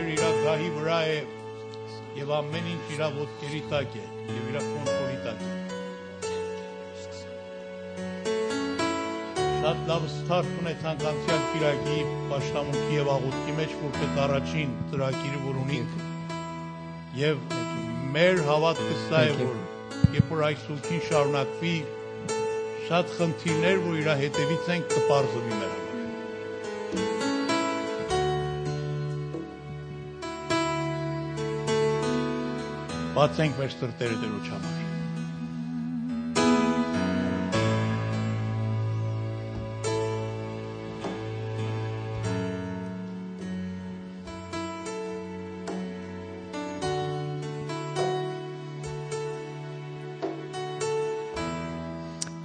Տեր իր գահի վրա է եւ ամեն ինչ իր ոտքերի տակ է եւ իր կոնտրոլի տակ է։ Շատ լավ ստարտ ունեցանք անցյալ Կիրակի պաշտամունքի եւ աղոթքի մեջ, որպես առաջին ծրագիրը, որ ունենք եւ մեր հավատքը սա է, որ երբ որ այս ուղին շարունակվի, շատ խնդիրներ, որ իր հետևից են կպարզվի մեր համար։ batzen queste arterie de luce.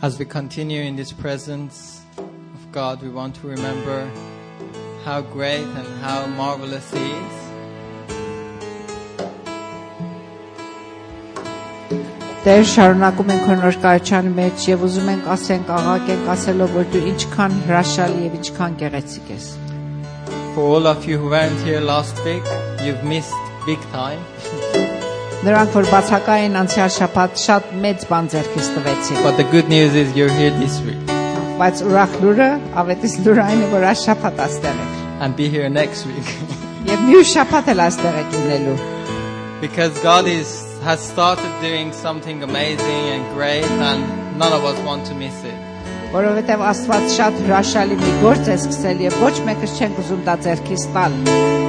As we continue in this presence of God, we want to remember how great and how marvelous He is. Տեր շարունակում ենք քո նորկայության մեջ եւ ուզում ենք ասենք աղաղենք ասելով որ դու ինչքան հրաշալի եւ ինչքան գեղեցիկ ես։ For all of you who weren't here last week, you've missed big time. Նրանք որ բացակային անցյալ շաբաթ շատ մեծ բան ձեռքից տվեցին, But the good news is you're here this week բայց ուրախ լուրը, ավետիս լուրը այն է որ այս շաբաթ աստեղ եք։ and be here next week. Եվ մյուս շաբաթ էլ աստեղ եք լինելու։ because God is has started doing something amazing and great and none of us want to miss it. Որովհետև Աստված շատ հրաշալի մի գործ է սկսել եւ ոչ մեկս չենք ուզում դա ձեռքից տալ։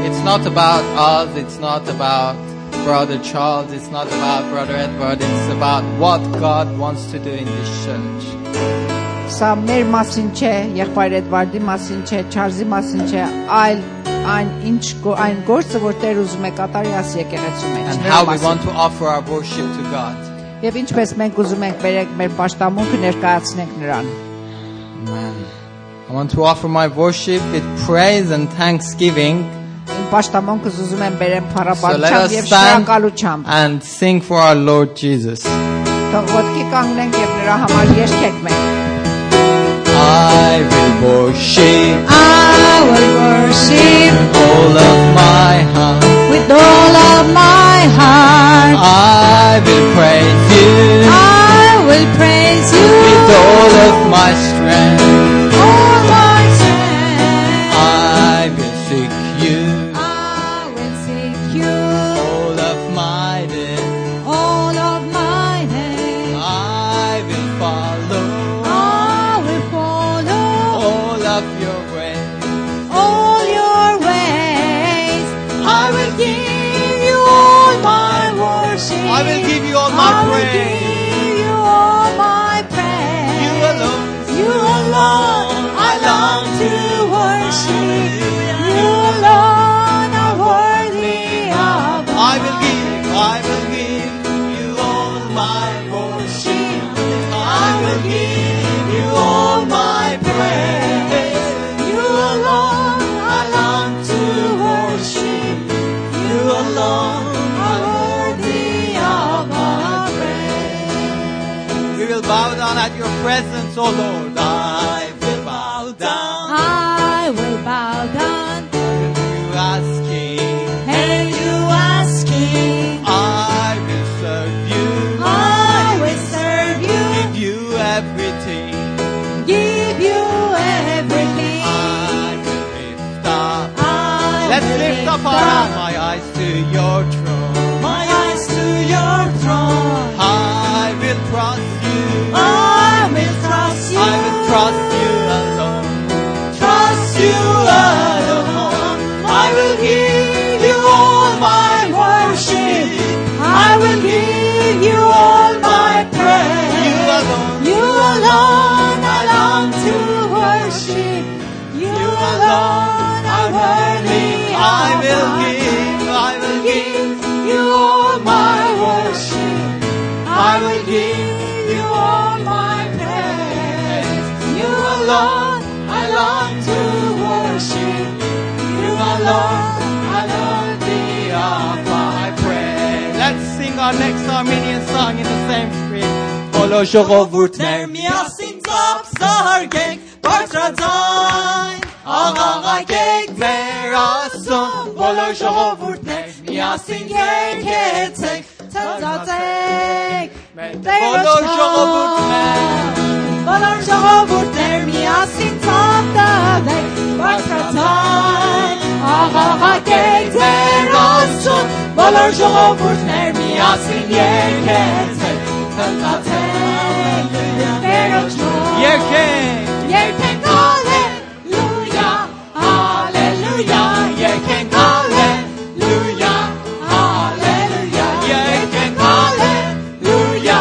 It's not about us, it's not about brother Charles, it's not about brother Edward, it's about what God wants to do in this church. Սա մեր մասին չէ, եղբայր Էդվարդի մասին չէ, Չարլզի մասին չէ, այլ այն ինչ այն գործը, որ Տեր ուզում է կատարի աս եկեղեցու մեջ։ and how we want to offer our worship to God. Եվ ինչպես մենք ուզում ենք վերեք մեր պաշտամունքը ներկայացնենք նրան։ I want to offer my worship with praise and thanksgiving. Իմ պաշտամունքը ուզում եմ բերեմ So let փառաբանությամբ us եւ stand շնորհակալությամբ։ and sing for our Lord Jesus. Թող ոտքի կանգնենք եւ նրա համար երգենք մենք։ I will worship I will worship With all of my heart. with all of my heart. I will praise you I will praise you with all of my strength. Presence, our next Armenian song in the same spirit. Բոլոր ժողովուրդներ միասին ծափսարգենք բարձրաձայն աղաղակենք մեր ասոն բոլոր ժողովուրդներ միասին երկեցեք, ցնծացեք, Բոլոր ժողովուրդներ Բոլոր ժողովուրդներ միասին ցամտավեք, բարձրացան, աղաղակեք Aha keter asun Balar jogo burtner mi asin yerkete Kantateleluya Peroçlu Yerke Yerken kaleluya Haleluya Yerken kaleluya Haleluya Yerken kaleluya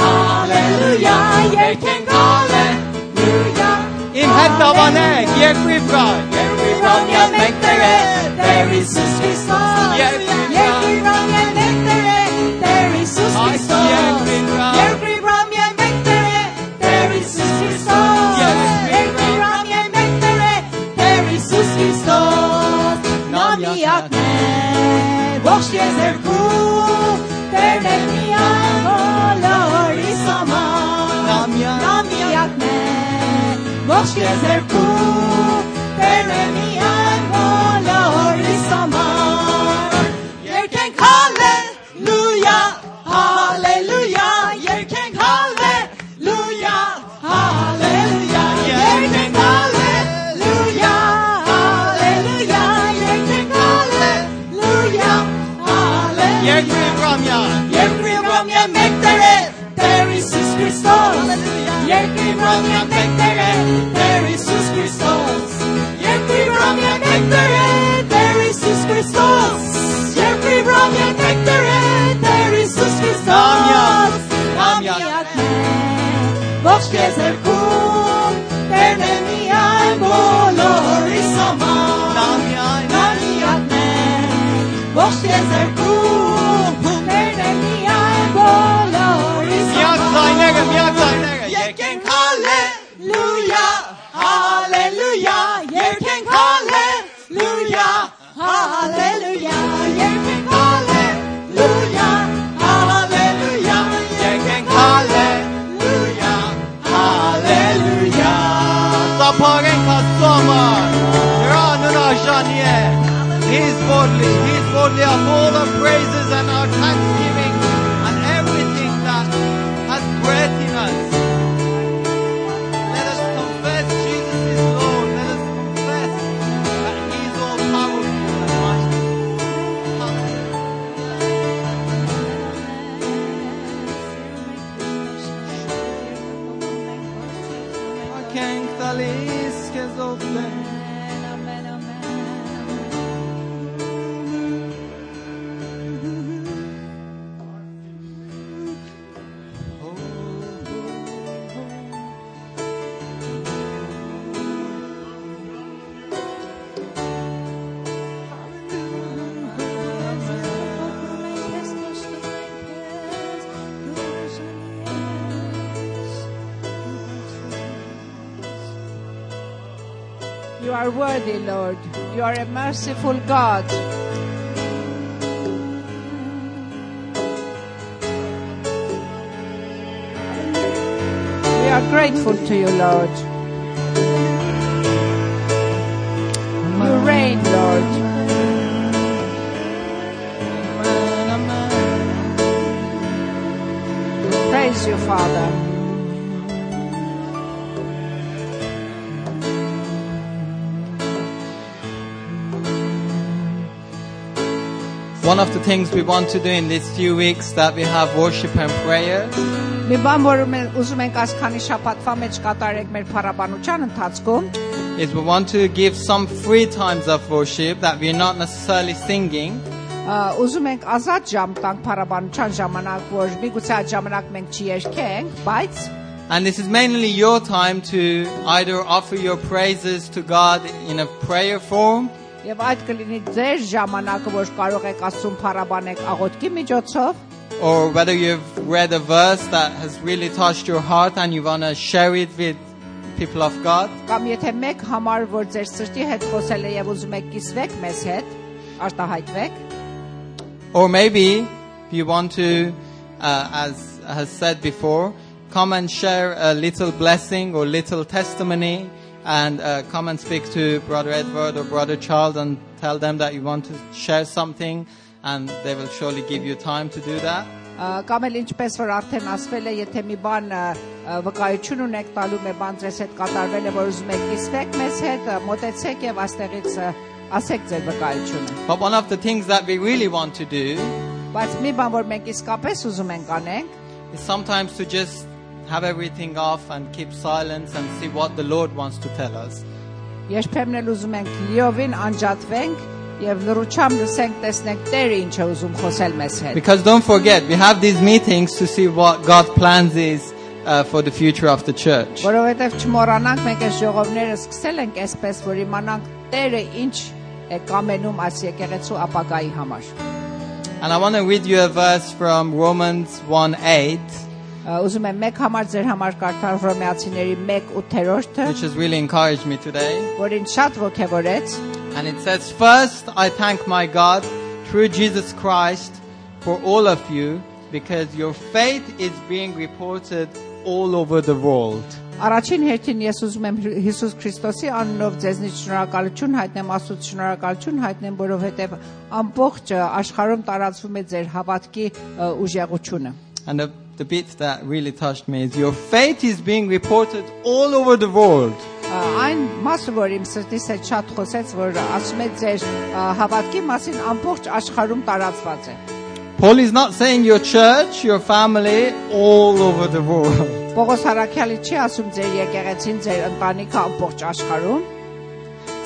Haleluya Yerken kaleluya İmhet davanek Yerkuyfra Yerkuyfra Ronie Mektere, der Isus pies del cuerpo. Merciful God. We are grateful to you, Lord. You reign, Lord. Praise you, Father. One of the things we want to do in these few weeks that we have worship and prayer Մի բան, որ մենք ուզում ենք այսքանի շաբաթվա մեջ կատարենք մեր փառաբանության ընթացքում, is we want to give some free times of worship that we're not necessarily singing, ա, ուզում ենք ազատ ժամ տանք փառաբանության ժամանակ, որ միգուցե այդ ժամանակ մենք չերկենք, բայց and this is mainly your time to either offer your praises to God in a prayer form եւ այդ կլինի ձեր ժամանակը, որ կարող եք Աստծուն փառաբանեք աղոթքի միջոցով, or whether you've read a verse that has really touched your heart and you want to share it with people of God, կամ եթե մեկ համար, որ ձեր սրտի հետ խոսել է եւ ուզում եք կիսվեք մեզ հետ, արտահայտվեք, or maybe you want to, uh, as has said before, come and share a little blessing or little testimony and uh, come and speak to Brother Edward or Brother Charles and tell them that you want to share something, and they will surely give you time to do that. Ա, Կամ էլ ինչպես որ արդեն ասվել է, եթե մի բան ա, ա, վկայություն ունեք տալու մի բան ձեզ հետ կատարվել է, որ ուզում եք կիսվեք մեզ հետ, ա, մոտեցեք եւ աստեղից ա, ասեք ձեր վկայությունը։ But one of the things that we really want to do Բայց մի բան որ մենք իսկապես ուզում ենք անենք, is sometimes to just have everything off and keep silence and see what the Lord wants to tell us. երբեմն էլ ուզում ենք լիովին անջատվենք եւ լրուչամ լսենք տեսնենք Տերը ինչ է ուզում խոսել մեզ հետ։ Because don't forget, we have these meetings to see what God's plans is uh, for the future of the church. Որովհետև չմոռանանք մենք այս ժողովները սկսել ենք այսպես, որ իմանանք Տերը ինչ է կամենում այս եկեղեցու ապագայի համար։ And I want to read you a verse from Romans 1 8, Ա, Ուզում եմ մեկ համար ձեր համար կարդալ Հռոմեացիների 1:8-ը, which has really encouraged me today. որ ինձ շատ ողջևորեց։ And it says, First, I thank my God through Jesus Christ for all of you because your faith is being reported all over the world. Առաջին հերթին ես ուզում եմ Հր- Հիսուս Քրիստոսի անունով ձեզնից շնորհակալություն հայտնեմ, Աստծո շնորհակալություն հայտնեմ, որովհետև ամբողջ ը, աշխարհում տարածվում է ձեր հավատքի ը, ուժեղությունը։ And the, the bit that really touched me is, Your faith is being reported all over the world. Ա, Այն մասը, որ իմ սրտից է շատ խոսեց, որ ասում է ձեր ը, հավատքի մասին ամբողջ աշխարհում տարածված է։ Paul is not saying your church, your family, all over the world. Պողոս Հարաքյալի չի ասում ձեր եկեղեցին, ձեր ընտանիքը ամբողջ աշխարհում։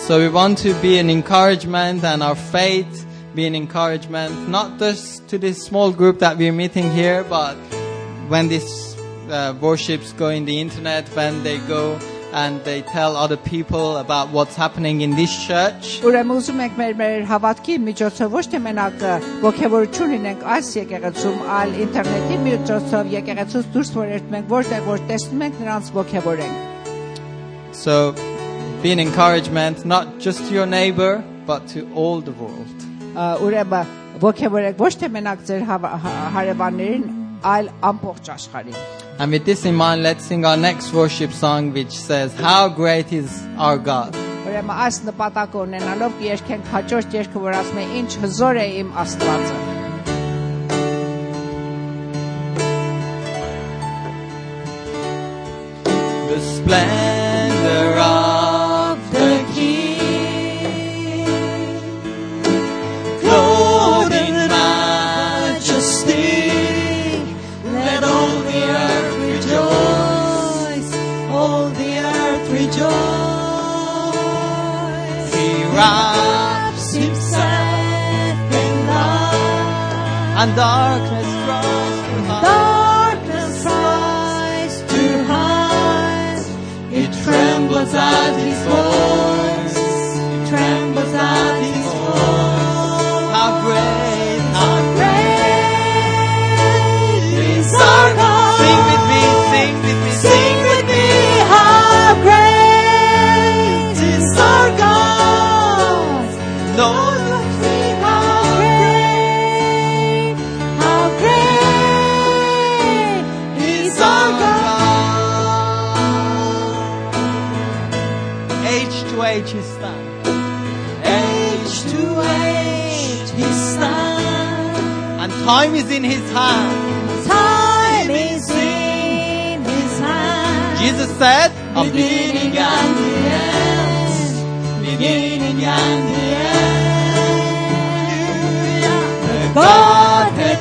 So we want to be an encouragement and our faith be an encouragement, not just to this small group that we're meeting here, but when these uh, worships go in the internet, when they go and they tell other people about what's happening in this church. Ուրեմն ուզում ենք մեր մեր հավատքի միջոցով ոչ թե մենակ ը, ողջավորություն լինենք այս եկեղեցում, այլ ինտերնետի միջոցով եկեղեցուց դուրս որ երթմենք, որտեղ որ տեսնում ենք նրանց ողջավորենք։ So be an encouragement, not just to your neighbor, but to all the world. Ա, Ուրեմն ողջավորեք ոչ թե մենակ ձեր հավ- հա- հարևաններին, Այլ ամբողջ աշխարհին։ And with this in mind, let's sing our next worship song, which says, How great is our God. Ուրեմն այս նպատակը ունենալով կերկենք հաջորդ երգը, որ ասում է ինչ հզոր է իմ Աստվածը։ the splendor and darkness draws to hide. Darkness rise to hide. It trembles at his voice. Time is in his hand. Time is in his hand. Jesus said, I'm beginning and the end. Beginning and the end. The Godhead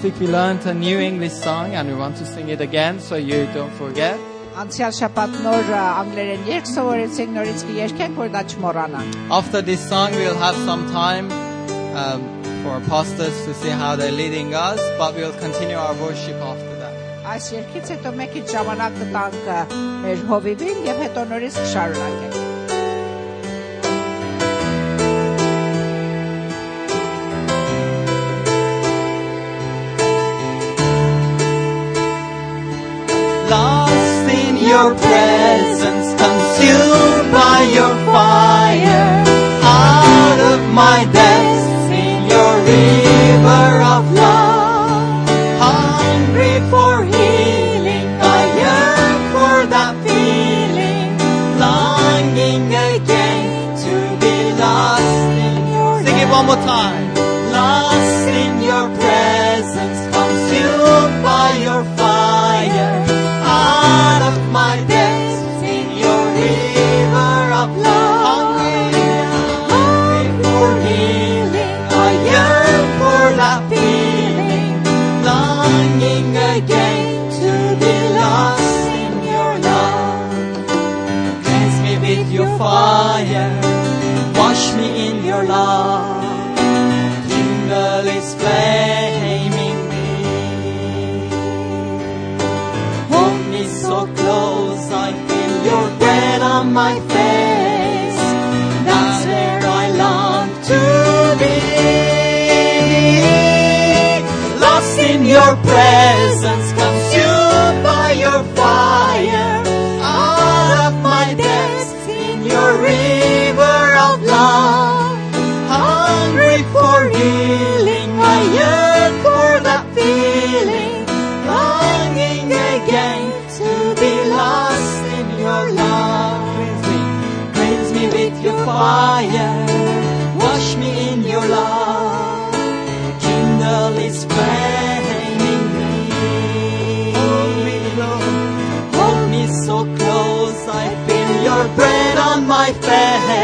Last week we learned a new English song and we want to sing it again so you don't forget. Անցյալ շաբաթ նոր ա, անգլերեն երգ սովորեցինք, նորից կերկենք, որ դա չմոռանանք։ After this song, we'll have some time um, for pastors to see how they're leading us, but we'll continue our worship after that. Այս երգից հետո մեկ քիչ ժամանակ կտանք ը, մեր հովիվին եւ հետո նորից կշարունակենք։ your presence, consumed by your fire. Out of my depths, in your river fire, wash me in your love. Kindle is flaming me. Hold me so close, I feel your breath on my face. That's where I long to be. Lost in your presence, my face.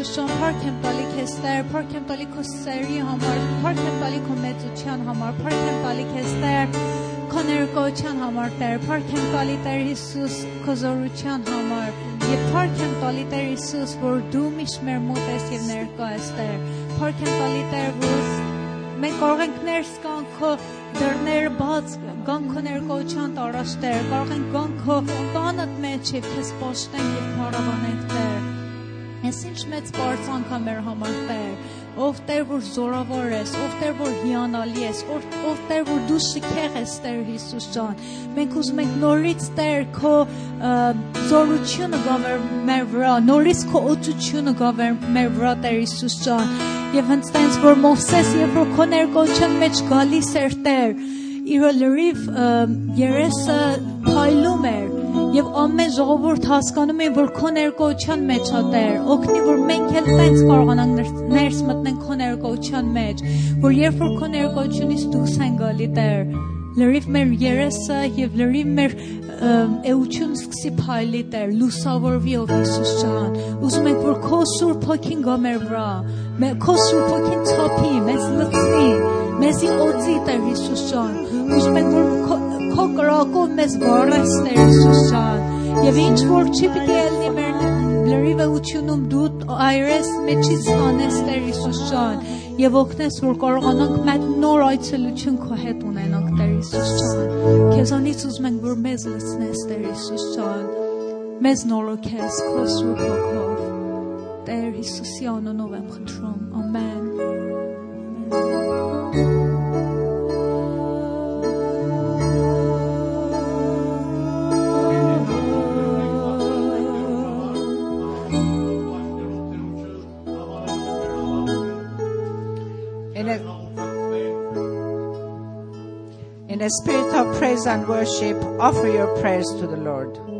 Ով Տեր Հիսուս ջան, փառք եմ տալի քեզ Տեր, փառք եմ տալի քո սերի համար, փառք եմ տալի քո մեծության համար, փառք եմ տալի քեզ Տեր, քո ներկայության համար Տեր, փառք եմ տալի Տեր Հիսուս քո զորության համար, եւ փառք եմ տալի Տեր Հիսուս, որ դու միշտ մեր մոտ ես եւ ներկա ես Տեր, փառք եմ տալի Տեր, որ մենք կարող ենք ներս գան քո դռները բաց գան քո ներկայության տարած Տեր, կարող ենք գան քո տանդ մեջ եւ քեզ պաշտենք եւ փառաբանենք Տեր։ Ես ինչ մեծ բարձանք է մեր համար Տեր, ով Տեր որ զորավոր ես, ով Տեր որ հիանալի ես, ով ով Տեր որ դու շքեղ ես Տեր Հիսուս ջան։ Մենք ուզում ենք նորից Տեր քո զորությունը գա մեր վրա, նորից քո օծությունը գա մեր վրա Տեր Հիսուս ջան։ Եվ հենց տենց որ Մովսես երբ որ քո ներկայության մեջ գալիս էր Տեր, իր լրիվ երեսը փայլում էր Եվ ամեն ժողովուրդ հասկանում են, որ քո ներկայության մեջ է Տեր, օգնի որ մենք էլ տենց կարողանանք ներ- ներս մտնենք քո ներկայության մեջ, որ երբ որ քո ներկայությունից դուրս են գալի Տեր, լրիվ մեր երեսը եւ լրիվ մեր ը, էությունը սկսի փայլի Տեր, լուսավորվի ով Հիսուս ջան։ Ուզում ենք որ քո սուրբ հոգին գա մեր վրա, մեր քո սուրբ հոգին ցապի, մեզ լցնի, մեզի օծի Տեր Հիսուս ջան։ Ուզում ենք որ քո քո կրակով մեզ վառես Տեր Հիսուս ջան։ Եվ ինչ որ չի պիտի ելնի մեր լրիվությունում դու այրես մեջից անես Տեր Հիսուս ջան եւ օգնես որ կարողանանք մեծ նոր այցելություն քո հետ ունենանք Տեր Հիսուս ջան։ Քեզանից ուզում ենք որ մեզ լցնես Տեր Հիսուս ջան։ Մեզ նորոգես քո սուրբ հոգով։ Տեր Հիսուսի անունով եմ խնդրում։ Ամեն։ In In a spirit of praise and worship, offer your prayers to the Lord.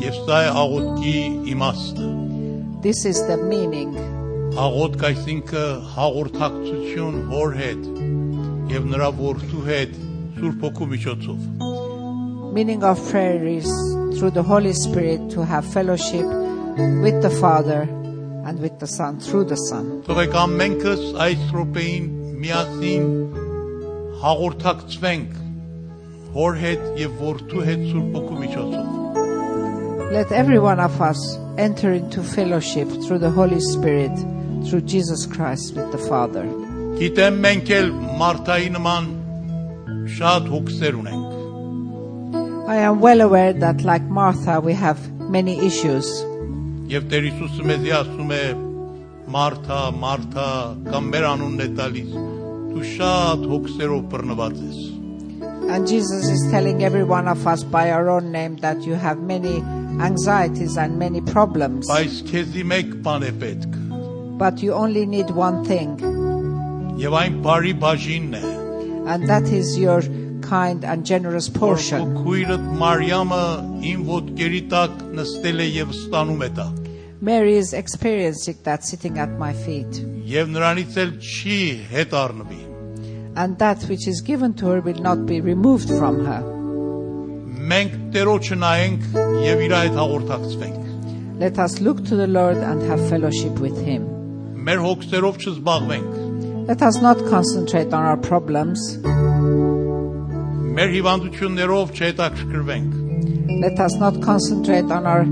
Եվ սա է աղոթքի իմաստը This is the meaning. աղոթք այսինքն հաղորդակցություն հոր հետ եւ նրա որդու հետ Սուրբ Հոգու միջոցով Meaning of prayer is through the Holy Spirit to have fellowship with the Father and with the Son, through the Son. Թողեք ամենքս այս րոպեին միասին հաղորդակցվենք հոր հետ եւ որդու հետ Սուրբ Հոգու միջոցով Let every one of us enter into fellowship through the Holy Spirit, through Jesus Christ with the Father. Գիտեմ մենք էլ Մարտայի նման շատ հոգսեր ունենք I am well aware that, like Martha, we have many issues. Եվ Տեր Հիսուսը մեզի ասում է Մարթա, Մարթա, կամ մեր անունն է տալիս։ Դու շատ հոգսերով բռնված ես։ And Jesus is telling every one of us by our own name that you have many anxieties and many problems, Բայց քեզի մեկ բան է պետք։ but you only need one thing, Եվ այն բարի բաժինն է։ and that is your kind and generous Որ portion. քո քույրդ Մարիամը իմ ոտքերի տակ նստել է եւ ստանում է դա։ Mary is experiencing that sitting at my feet. Եվ նրանից էլ չի հետ առնվի։ And that which is given to her will not be removed from her. Մենք Տերոջը նայենք եւ իր հետ հաղորդակցվենք։ Let us look to the Lord and have fellowship with Him. Մեր հոգսերով չզբաղվենք։ Let us not concentrate on our problems. Մեր հիվանդություններով չհետաքրքրվենք։ Let us not concentrate on our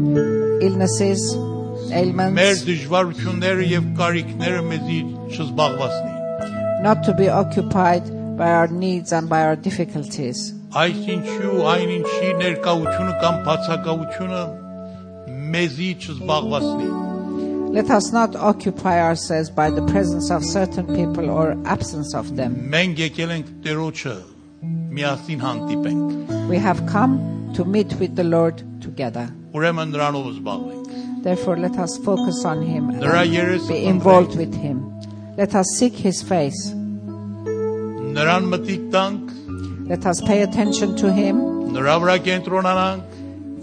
illnesses. մեր ailments, դժվարությունները եւ կարիքները մեզի չզբաղվածնի։ not to be occupied by our needs and by our difficulties. Այսինչու այն ինչի ներկայությունը կամ բացակայությունը մեզի չզբաղվածնի։ Let us not occupy ourselves by the presence of certain people or absence of them. Մենք եկել ենք Տերոջը միասին հանդիպենք։ We have come to meet with the Lord together. Ուրեմն նրանով զբաղվենք։ Therefore, let us focus on Him Նրա and երեսը be involved with Him. Let us seek His face. Նրան մտիկ տանք, Let us pay attention to Him, նրա վրա կենտրոնանանք,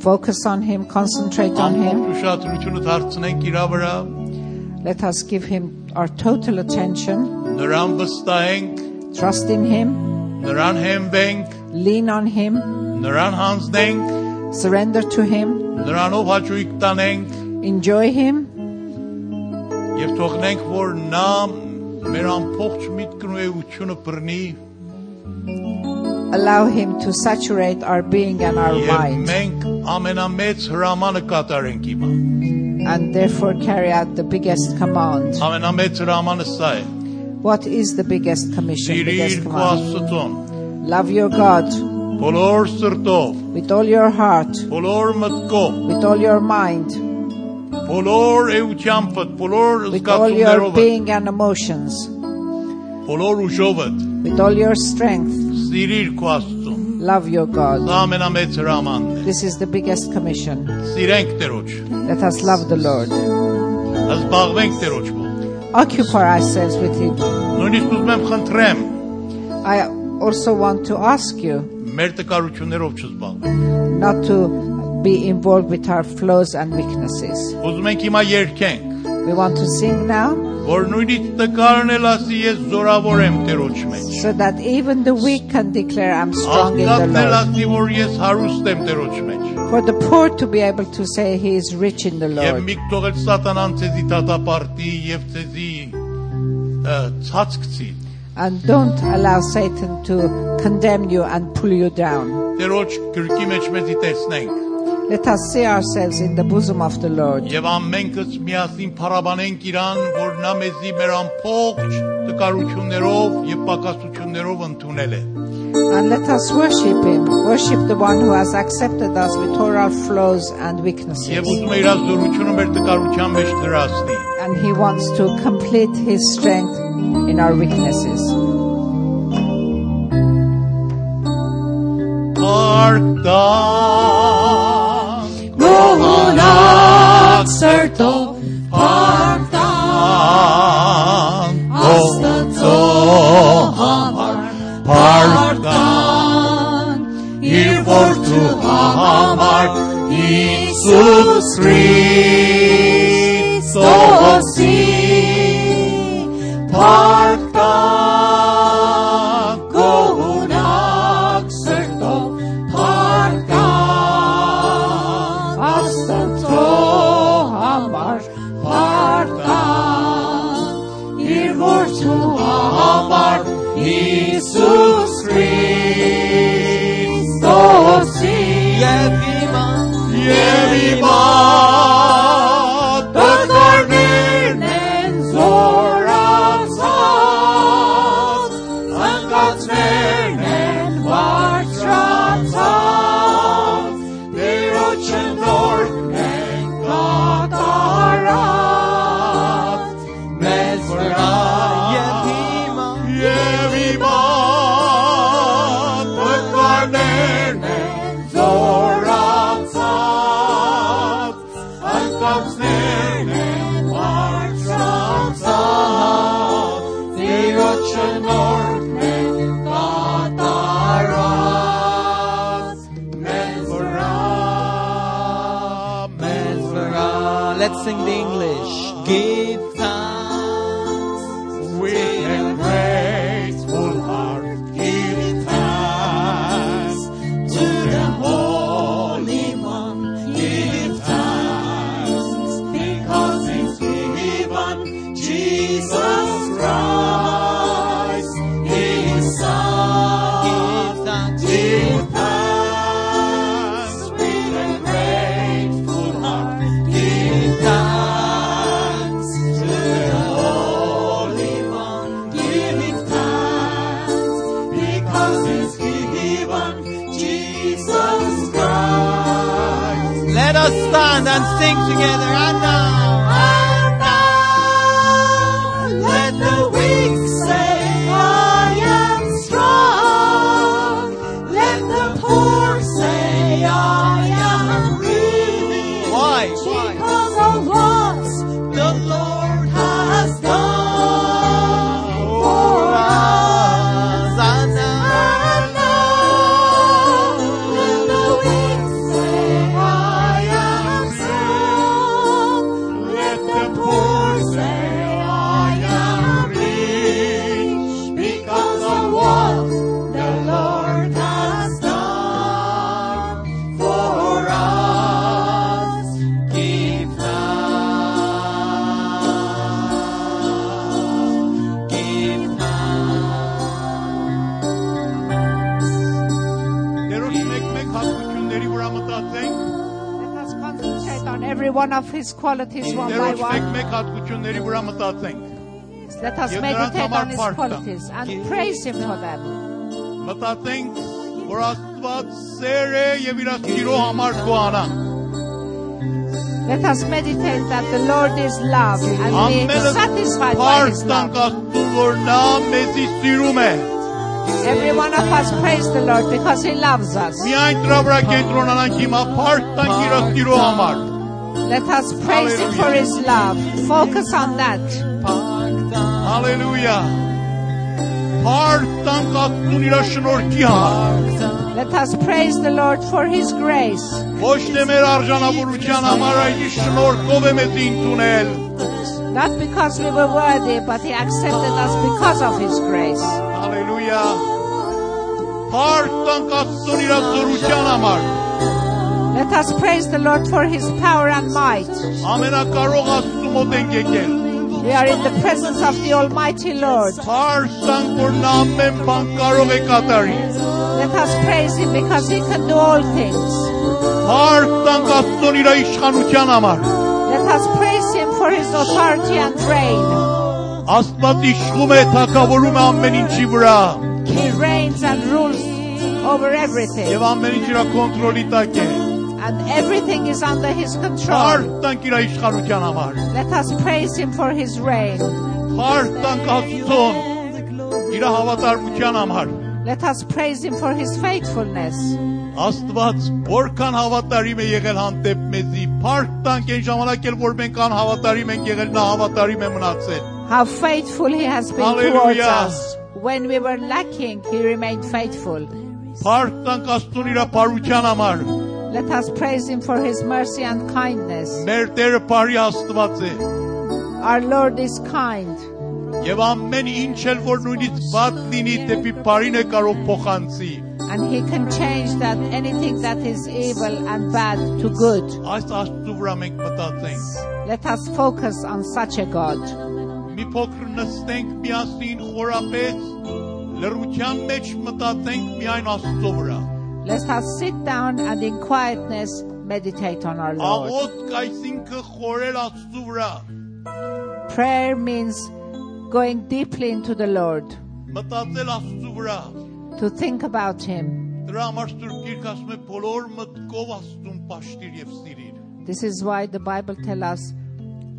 focus on Him, concentrate on Him. ամբողջ ուշադրությունը դարձնենք իր վրա, Let us give Him our total attention, նրան վստահենք, trust in Him, նրան հենվենք, lean on Him, նրան հանձնենք, surrender to Him, նրանով հաճույք տանենք enjoy Him, եւ թողնենք, որ նա մեր ամբողջ միտքն ու էությունը բռնի allow Him to saturate our being and our mind. And therefore carry out the biggest command. What is the biggest commission? Biggest command? Love your God. With all your heart. With all your mind. With all your being and emotions. With all your strength. սիրիր քո Աստծուն։ Love your God. Դա ամենամեծ հրամանն է։ This is the biggest commission. Սիրենք Տերոջ։ Let us love the Lord. Զբաղվենք Տերոջ մոտ։ Occupy ourselves with Him. Նույնիսկ ուզում եմ խնդրեմ, I also want to ask you մեր տկարություններով չզբաղվենք։ not to be involved with our flaws and weaknesses. Ուզում ենք հիմա երգենք, We want to sing now որ նույնիսկ տկարն էլ ասի ես զորավոր եմ Տերոջ մեջ։ so that even the weak can declare I'm strong in the Աղքատն էլ Lord. ասի, որ ես հարուստ եմ Տերոջ մեջ։ For the poor to be able to say He is rich in the Եվ Lord. մի թողել սատանան ցեզի դատապարտի եւ ցեզի ը, ցածկցի։ And don't allow Satan to condemn you and pull you down. Տերոջ գրքի մեջ մեզի տեսնենք Let us see ourselves in the bosom of the Lord. եւ ամենքս միասին փառաբանենք Իրան, որ նա մեզի մեր ամբողջ տկարություններով եւ պակասություններով ընդունել է։ And let us worship Him. Worship the one who has accepted us with all our flaws and weaknesses. Եվ ուզում է իր զորությունը մեր տկարության մեջ դրասնի։ And He wants to complete His strength in our weaknesses. Արտան not certo partam ostato amar partam ir fortu amar Iisus Christos si partam every one of His qualities one by one. Let us meditate on His qualities and praise Him for them. Let us meditate that the Lord is love and be satisfied by His love. Every one of us praise the Lord because He loves us. Միայն դրա վրա կենտրոնանանք հիմա փառք տանք իր սիրո համար։ Let us praise him for his love. Focus on that. Հալելույա։ Փառք տանք Աստծուն իր շնորհքի համար։ Let us praise the Lord for his grace. Ոչ թե մեր արժանավորության համար, այլ իր շնորհքով է մեզ ընդունել։ Not because we were worthy, but he accepted us because of his grace. Հալելույա։ Փառք տանք Աստծուն իր զորության համար։ Let us praise the Lord for his power and might. We are in the presence of the Almighty Lord. Let us praise him because he can do all things. Let us praise him for his authority and reign. He reigns and rules over everything. եւ ամեն ինչ իր կոնտրոլի տակ է։ And everything is under his control. Փառք տանք իր իշխանության համար։ Let us praise him for his reign. Փառք տանք Աստծուն իր հավատարմության համար։ Let us praise him for his faithfulness. Աստված որքան հավատարիմ է եղել հանդեպ մեզի։ Փառք տանք այն ժամանակ էլ որ մենք անհավատարիմ ենք եղել, նա հավատարիմ է մնացել։ How faithful he has been towards Hallelujah. us. When we were lacking, he remained faithful. Փառք տանք Աստծուն իր բարության համար։ Let us praise him for his mercy and kindness. Մեր Տերը բարի Աստված է։ Our Lord is kind. Եվ ամեն ինչ էլ որ նույնիսկ բաց լինի դեպի բարին է կարող փոխանցի։ And he can change that anything that is evil and bad to good. Այս Աստծու վրա մենք մտածենք։ Let us focus on such a God. Մի փոքր նստենք միասին խորապես լրության մեջ մտածենք միայն Աստծո վրա։ Let us sit down and in quietness meditate on our Lord. Աղոտ այսինքը խորել Աստծո վրա։ Prayer means going deeply into the Lord, Մտածել Աստծո վրա։ to think about him. Դրա համար Սուրբ Գիրքը ասում է բոլոր մտքով Աստծուն պաշտիր եւ սիրիր։ This is why the Bible tells us,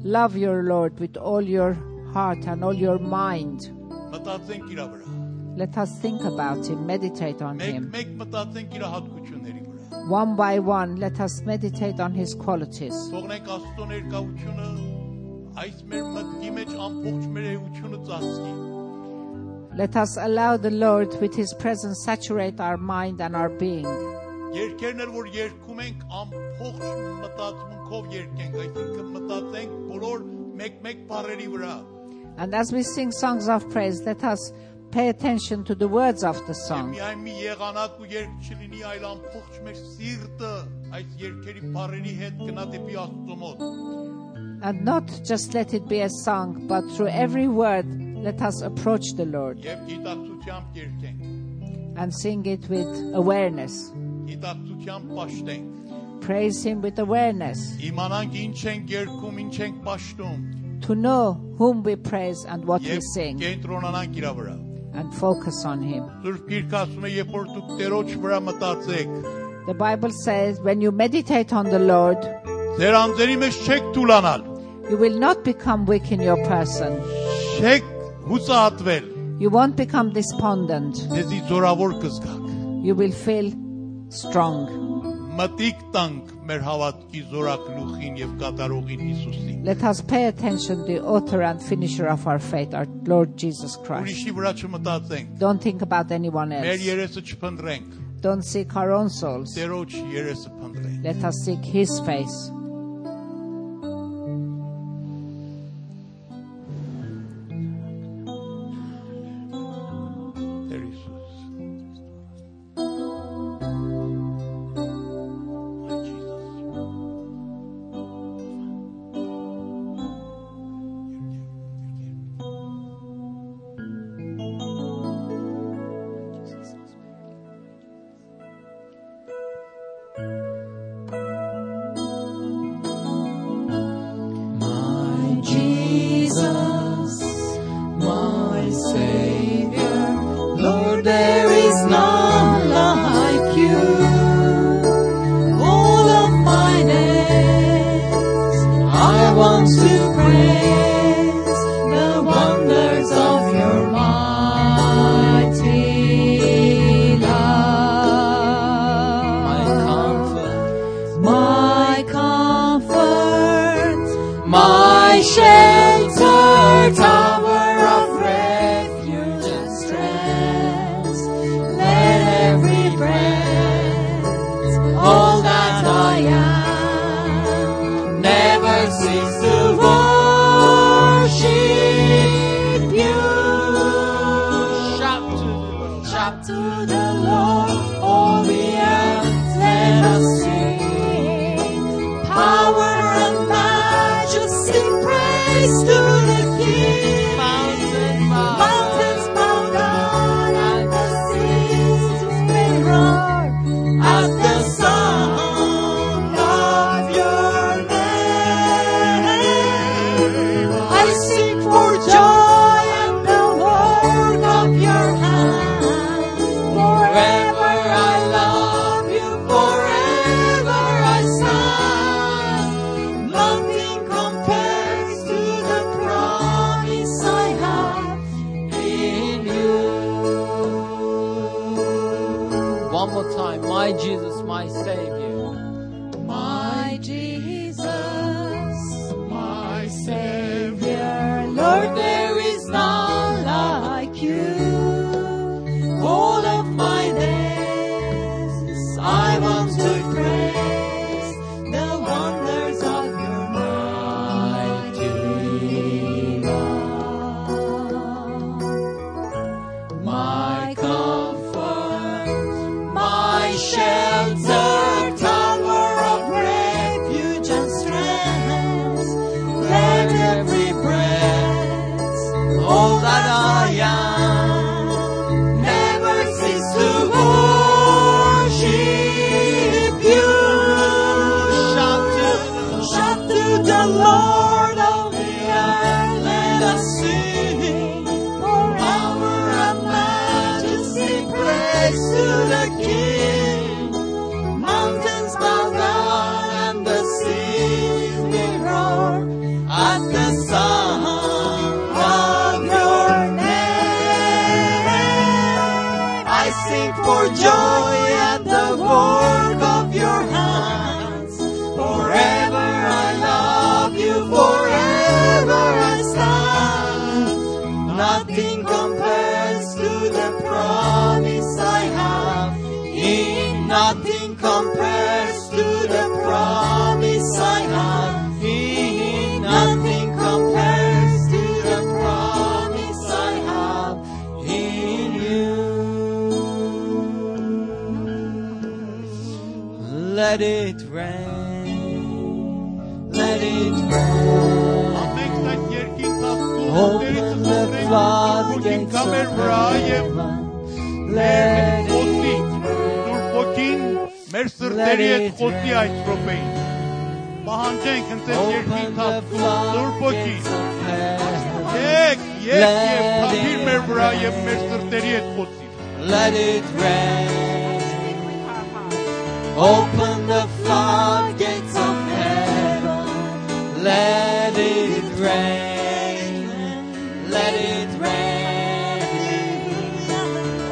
love your Lord with all your heart and all your mind. Մտածենք իր վրա։ Let us think about him, meditate on Մեկ him. մեկ մտածենք իր հատկությունների վրա։ One by one, let us meditate on his qualities. Թողնենք Աստծո ներկայությունը այս մեր մտքի մեջ ամբողջ մեր էությունը ծածկի։ Let us allow the Lord with his presence saturate our mind and our being. Երկերն էլ որ երգում ենք ամբողջ մտածմունքով երգենք, այսինքն մտածենք բոլոր մեկ-մեկ բառերի վրա։ And as we sing songs of praise, let us pay attention to the words of the song. And not just let it be a song, but through every word, let us approach the Lord and sing it with awareness. Praise Him with awareness. To know whom we praise and what we sing and focus on Him. The Bible says when you meditate on the Lord, you will not become weak in your person. You won't become despondent. You will feel strong մեր հավատքի զորակլուխին եւ կատարողին Հիսուսին։ Let us pay attention the author and finisher of our faith, our Lord Jesus Christ. Ուրիշի վրա չմտածենք։ Don't think about anyone else. Մեր երեսը չփնտրենք։ Don't seek our own souls. Տերոջ երեսը փնտրենք։ Let us seek his face. be. Bahancen kentesye teriet. Let it rain. Open the floodgates of heaven. Let it rain. Let it rain.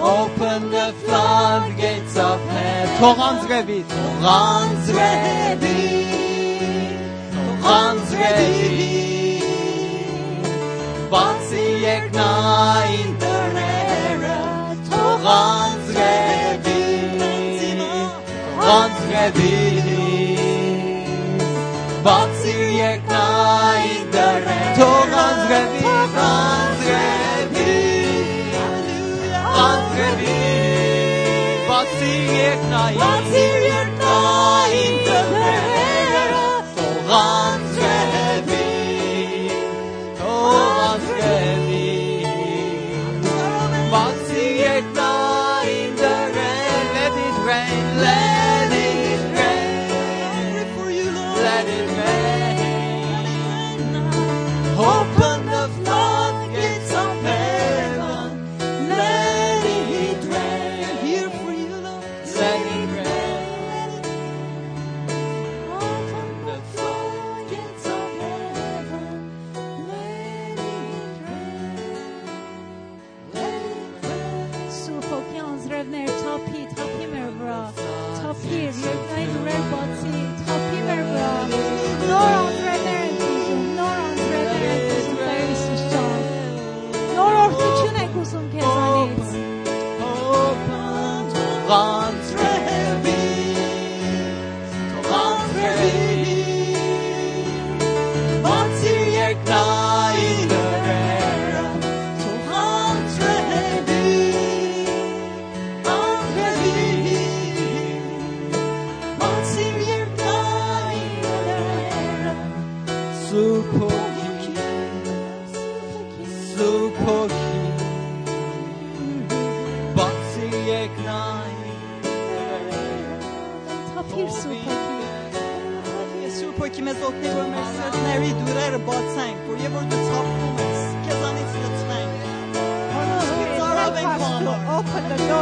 Open the floodgates. صفحه تو غانز روی تو غانز روی تو غانز روی بانسی یک نا اینترنیرا تو غانز روی تو غانز روی بانسی یک نا اینترنیرا تو غانز روی Ignite. Once here, in the Herrera.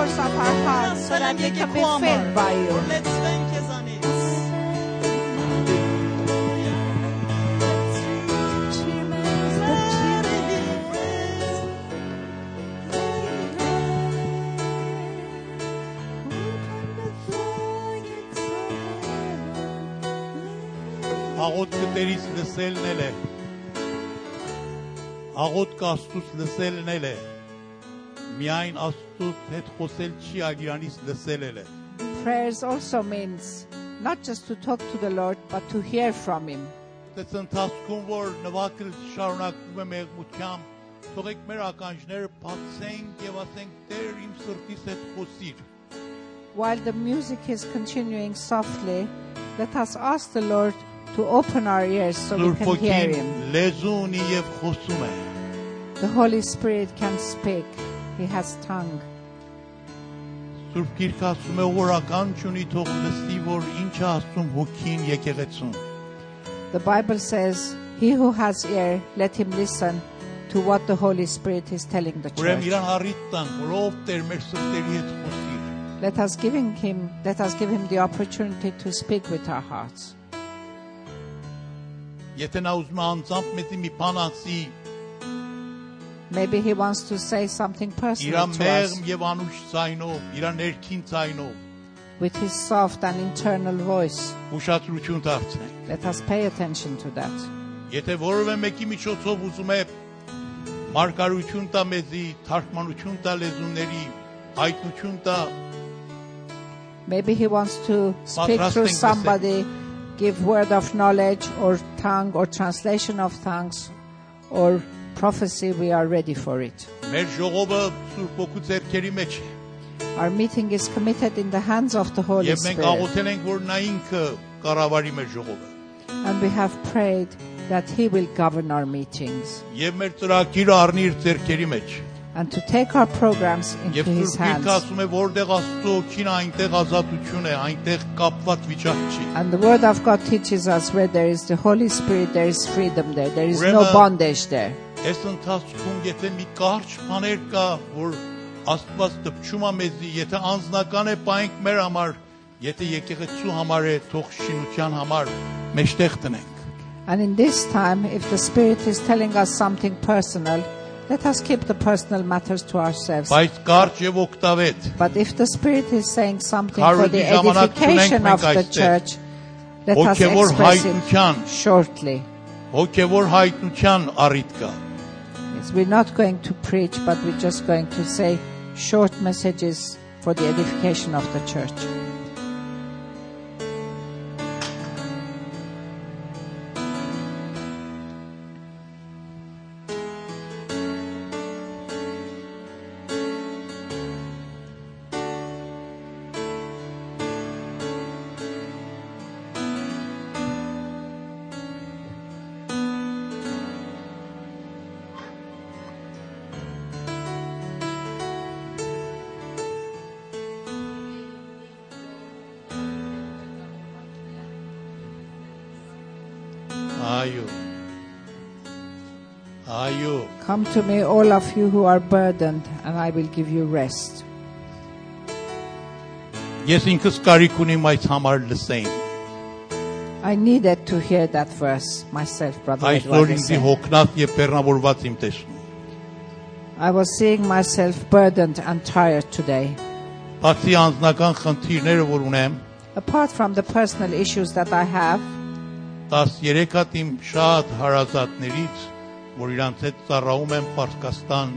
doors of our hearts so that they can be fed by you. אחות כתריס לסל נלה. אחות כסטוס לסל נלה. Միայն հետ խոսել չի Prayers also means not just to talk to the Lord but to hear from him. Ընթացքում որ է թողեք մեր ականջները եւ ասենք Տեր իմ սրտիս հետ While the music is continuing softly, let us ask the Lord to open our ears so we can hear him. The Holy Spirit can speak He has tongue. Սուրբ Գիրքը ասում է օրական ճունի թող լսի որ ինչ է ասում հոգին եկեղեցուն։ The Bible says, He who has ear, let him listen to what the Holy Spirit is telling the Ուրեմն church. իրան առիթ տանք, որ ով Տեր մեր սրտերի հետ խոսիր։ Let us give him, let us give him the opportunity to speak with our hearts. Եթե նա ուզում է անձամբ մեծ մի բան ասի, Maybe he wants to say something իր personal to us մեղմ եւ անուշ ցայնով, իր ներքին ցայնով with his soft and internal voice. ուշադրություն դարձնենք։ Let us pay attention to that. Եթե որևէ մեկի միջոցով ուզում է մարգարություն տա մեզի, թարգմանություն տա լեզուների, հայտնություն տա, Maybe he wants to speak Պատրաստ through ենք լսել։ somebody, give word of knowledge or tongue or translation of tongues or prophecy, we are ready for it. Our meeting is committed in the hands of the Holy Spirit. And we have prayed that He will govern our meetings. And to take our programs into His hands. And the Word of God teaches us where there is the Holy Spirit, there is freedom there, there is no bondage there. Այս ընթացքում եթե մի կարճ բաներ կա, որ Աստված դպչում է մեզի, եթե անձնական է պայենք մեր համար, եթե եկեղեցու համար է, թող շինության համար մեջտեղ տնենք։ And in this time, if the Spirit is telling us something personal, let us keep the personal matters to ourselves. Բայց կարճ եւ օգտավետ But if the Spirit is saying something for the edification of the church, let us express it shortly. հոգևոր հայտնության առիթ կա Yes, we're not going to preach, but we're just going to say short messages for the edification of the church. այո այո Come to me, all of you who are burdened, and I will give you rest. ես ինքս կարիք ունիմ այս համար լսեին I needed to hear that verse myself, Brother այսօր Edward. ինձի հոգնած եւ բեռնավորված իմ տեսնում I was seeing myself burdened and tired today. բացի անձնական խնդիրները որ ունեմ Apart from the personal issues that I have, 13 հատ իմ շատ հարազատներից որ իրանց հետ ծառայում են Պարսկաստան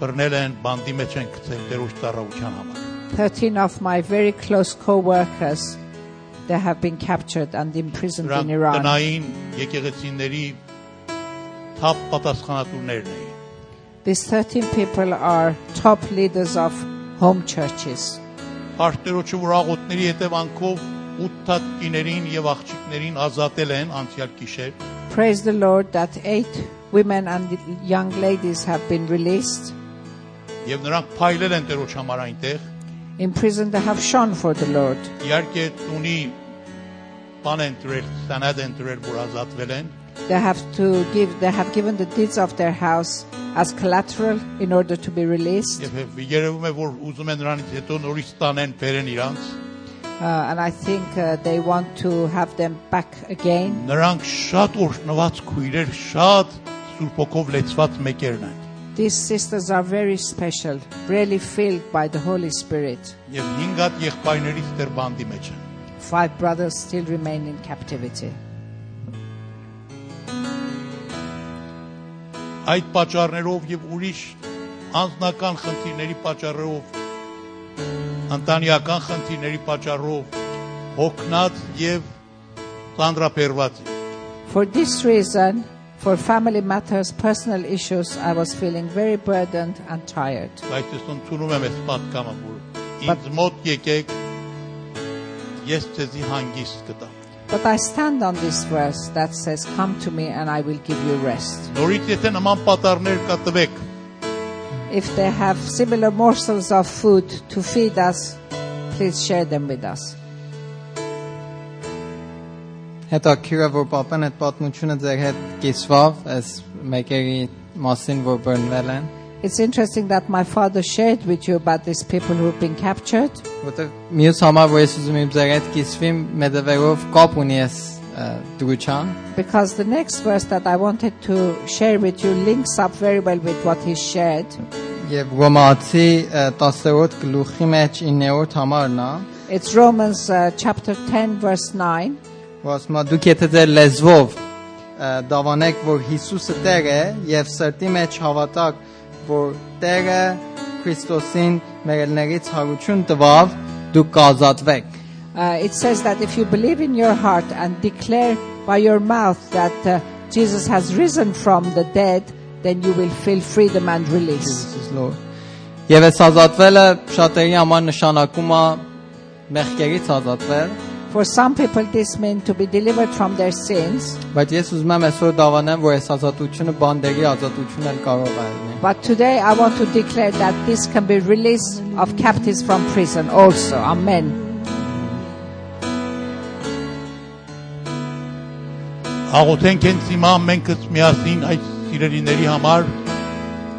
բռնել են բանդի մեջ են գցել դերոշ ծառայության համար 13 of my very close co-workers, they have been captured and imprisoned in Iran. տնային եկեղեցիների թափ պատասխանատուներն էին These 13 people are top leaders of home churches. Պարտերոջը որ աղոտների հետևանքով 8 հատ կիներին եւ աղջիկներին ազատել են անցյալ գիշեր Praise the Lord that eight women and young ladies have been released. եւ նրանք փայլել են Տերոջ համար այնտեղ In prison, they have shone for the Lord. իհարկե տունի բան են դրել սանադ են դրել որ ազատվել են They have to give. They have given the deeds of their house as collateral in order to be released. եւ երևում է որ ուզում են նրանից հետո նորից տանեն բերեն իրանց Uh, and I think uh, they want to have them back again. նրանք շատ օրհնված քույրեր շատ սուրբ ոգով լեցված մեկերն են These sisters are very special, really filled by the Holy Spirit. եւ 5 հատ եղբայրներից դեռ բանդի մեջ են Five brothers still remain in captivity. այդ պատճառներով եւ ուրիշ անձնական խնդիրների պատճառով ընտանեկան խնդիրների պատճառով հոգնած եւ ծանրապերված եմ։ For this reason, for family matters, personal issues, I was feeling very burdened and tired. բայց ես ընդունում եմ այս պատկամը որ ինձ մոտ եկեք ես ձեզի հանգիստ կտամ But I stand on this verse that says, Come to me and I will give you rest. նորից եթե նման պատառներ կա տվեք If they have similar morsels of food to feed us, please share them with us. Հետաքրքիր է որ papan այդ պատմությունը ձեր հետ կիսվավ այս մեկերի մասին որ բռնվել են It's interesting that my father shared with you about these people who've been captured. որտեղ մյուս համար որ ես ուզում եմ ձեր հետ կիսվեմ մեդվերով կապ ունի այս ը, դրության Because the next verse that I wanted to share with you links up very well with what he shared. եւ Ռոմացի ը, 10-րդ գլուխի մեջ 9-րդ համարն է It's Romans uh, chapter 10, verse 9. որ ասում է դուք եթե ձեր լեզվով ը, դավանեք որ Հիսուսը Տեր է եւ սրտի մեջ հավատաք որ Տերը Քրիստոսին մեր ելներից հարություն տվավ դուք կազատվեք Uh, it says that if you believe in your heart and declare by your mouth that uh, Jesus has risen from the dead, then you will feel freedom and release. Jesus is Lord Եվ այս ազատվելը շատերի համար նշանակում է մեղքերից ազատվել For some people, this means to be delivered from their sins. Բայց ես ուզում եմ այսօր դավանեմ, որ այս ազատությունը բանդերի ազատությունն էլ կարող է լինել։ But today, I want to declare that this can be release of captives from prison also. Amen. Աղոթենք հենց հիմա ամենքս միասին այս սիրելիների համար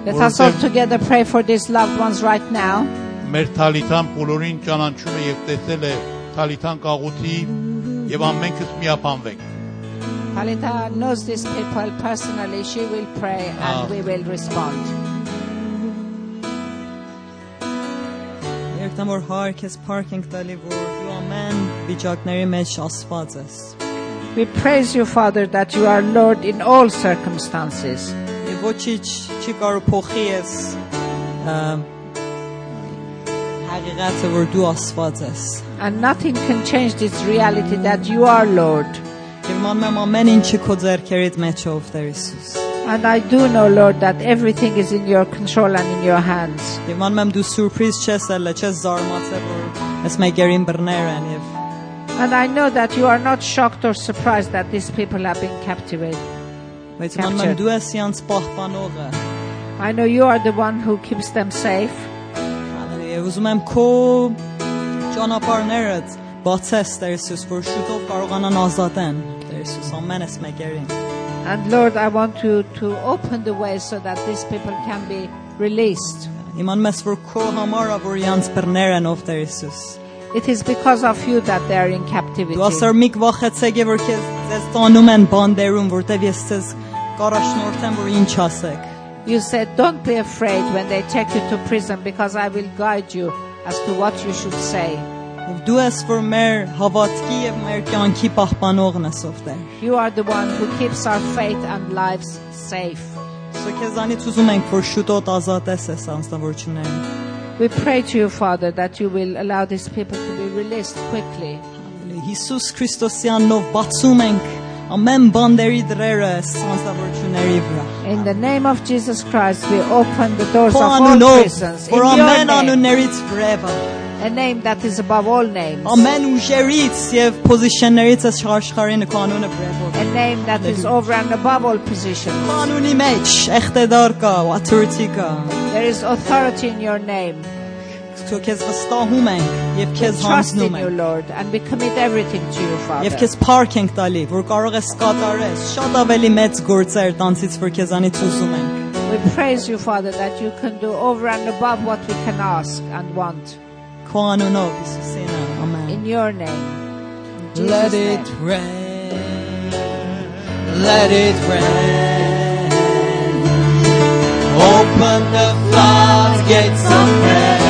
Let us all together pray for these loved ones right now. մեր Թալիթան բոլորին ճանաչում է եւ տեսել է Թալիթան կաղուտի եւ ամենքս միապանվենք Talita knows these people personally. She will pray and we will respond. Երբ որ հարքես park ենք տալի որ դու ամեն վիճակների մեջ ասված ես։ We praise you, Father, that you are Lord in all circumstances. Եվ ոչինչ չի կարող փոխի ես ըմ, հաղիղատը որ դու ասված ես։ And nothing can change this reality that you are Lord. Եվ ման եմ ամեն ինչը քո ձեռքերիդ մեջ ով Տեր Հիսուս։ And I do know, Lord, that everything is in your control and in your hands. Եվ ման եմ դու սուրպրիզ չես ելը, չես զարմացել որ ես մեկերին բռներ են եւ And I know that you are not shocked or surprised that these people have been captivated. բայց ման եմ Captured. դու ես իրանց պահպանողը։ I know you are the one who keeps them safe. Եվ ուզում եմ քո ճանապարհները բացես Տեր Հիսուս, որ շուտով կարողանան ազատեն Տեր Հիսուս ամենս մեկերին։ And Lord, I want you to open the way so that these people can be released. Իմանում ես որ քո համար ա որ իրանց բռներ են ով Տեր Հիսուս։ It is because of you that they are in captivity. Դու ասար մի վախեցեք եւ որ քեզ ձեզ տանում են բանդերում, որտեվ ես ձեզ կարաշնորհեմ որ ինչ ասեք։ You said, Don't be afraid when they take you to prison because I will guide you as to what you should say. Եվ դու ես որ մեր հավատքի եւ մեր կյանքի պահպանողն ես ով Տեր։ You are the one who keeps our faith and lives safe. Սա քեզանից ուզում ենք որ շուտով ազատես ես անձնավորություններին։ we pray to you, Father, that you will allow these people to be released quickly. In the name of Jesus Christ, we open the doors of all prisons. Po amen anu nerit. a name that is above all names. ամեն ուժերից եւ պոզիցիաներից ես աշխարհին քո անունը վրևով։ A name that is over and above all positions. Քո անունի մեջ եղտեդար կա, authority կա։ There is authority in your name. Քո քեզ վստահում ենք եւ We քեզ trust in հանձնում you, ենք։ Lord, and we commit everything to you, Եվ Father. քեզ փառք ենք տալի, որ կարող ես կատարես շատ ավելի մեծ գործեր տանցից, որ քեզանից ուզում ենք։ We praise you, Father, that you can do over and above what we can ask and want. in your name. In Let it name. rain. Let it rain. Open the floodgates of heaven.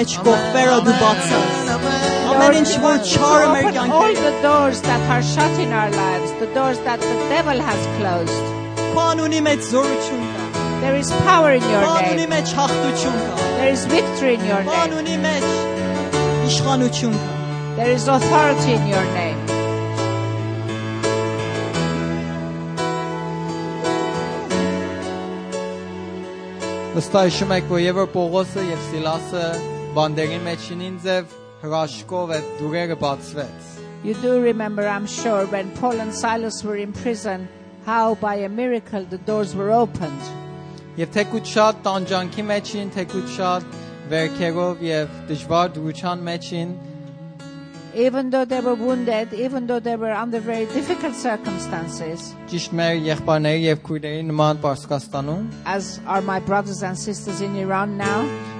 image گفت برو دو باکسز parents were char Open all the doors that are shut in our lives, the doors that the devil has closed. There is power in your name. There is victory in your name. There is authority in your name. Настоящему Евро по и в Силаса Սիլասը բանդերի մեջ ինին ձև հրաշքով այդ դուրերը բացվեց։ You do remember, I'm sure, when Paul and Silas were in prison, how by a miracle the doors were opened. Եվ թեկուտ շատ տանջանքի մեջ էին, թեկուտ շատ վերքերով եւ դժվար դուրության մեջ էին, Even though they were wounded, even though they were under very difficult circumstances, ճիշտ մեր եղբայրների եւ քույրերի նման Պարսկաստանում, as are my brothers and sisters in Iran now,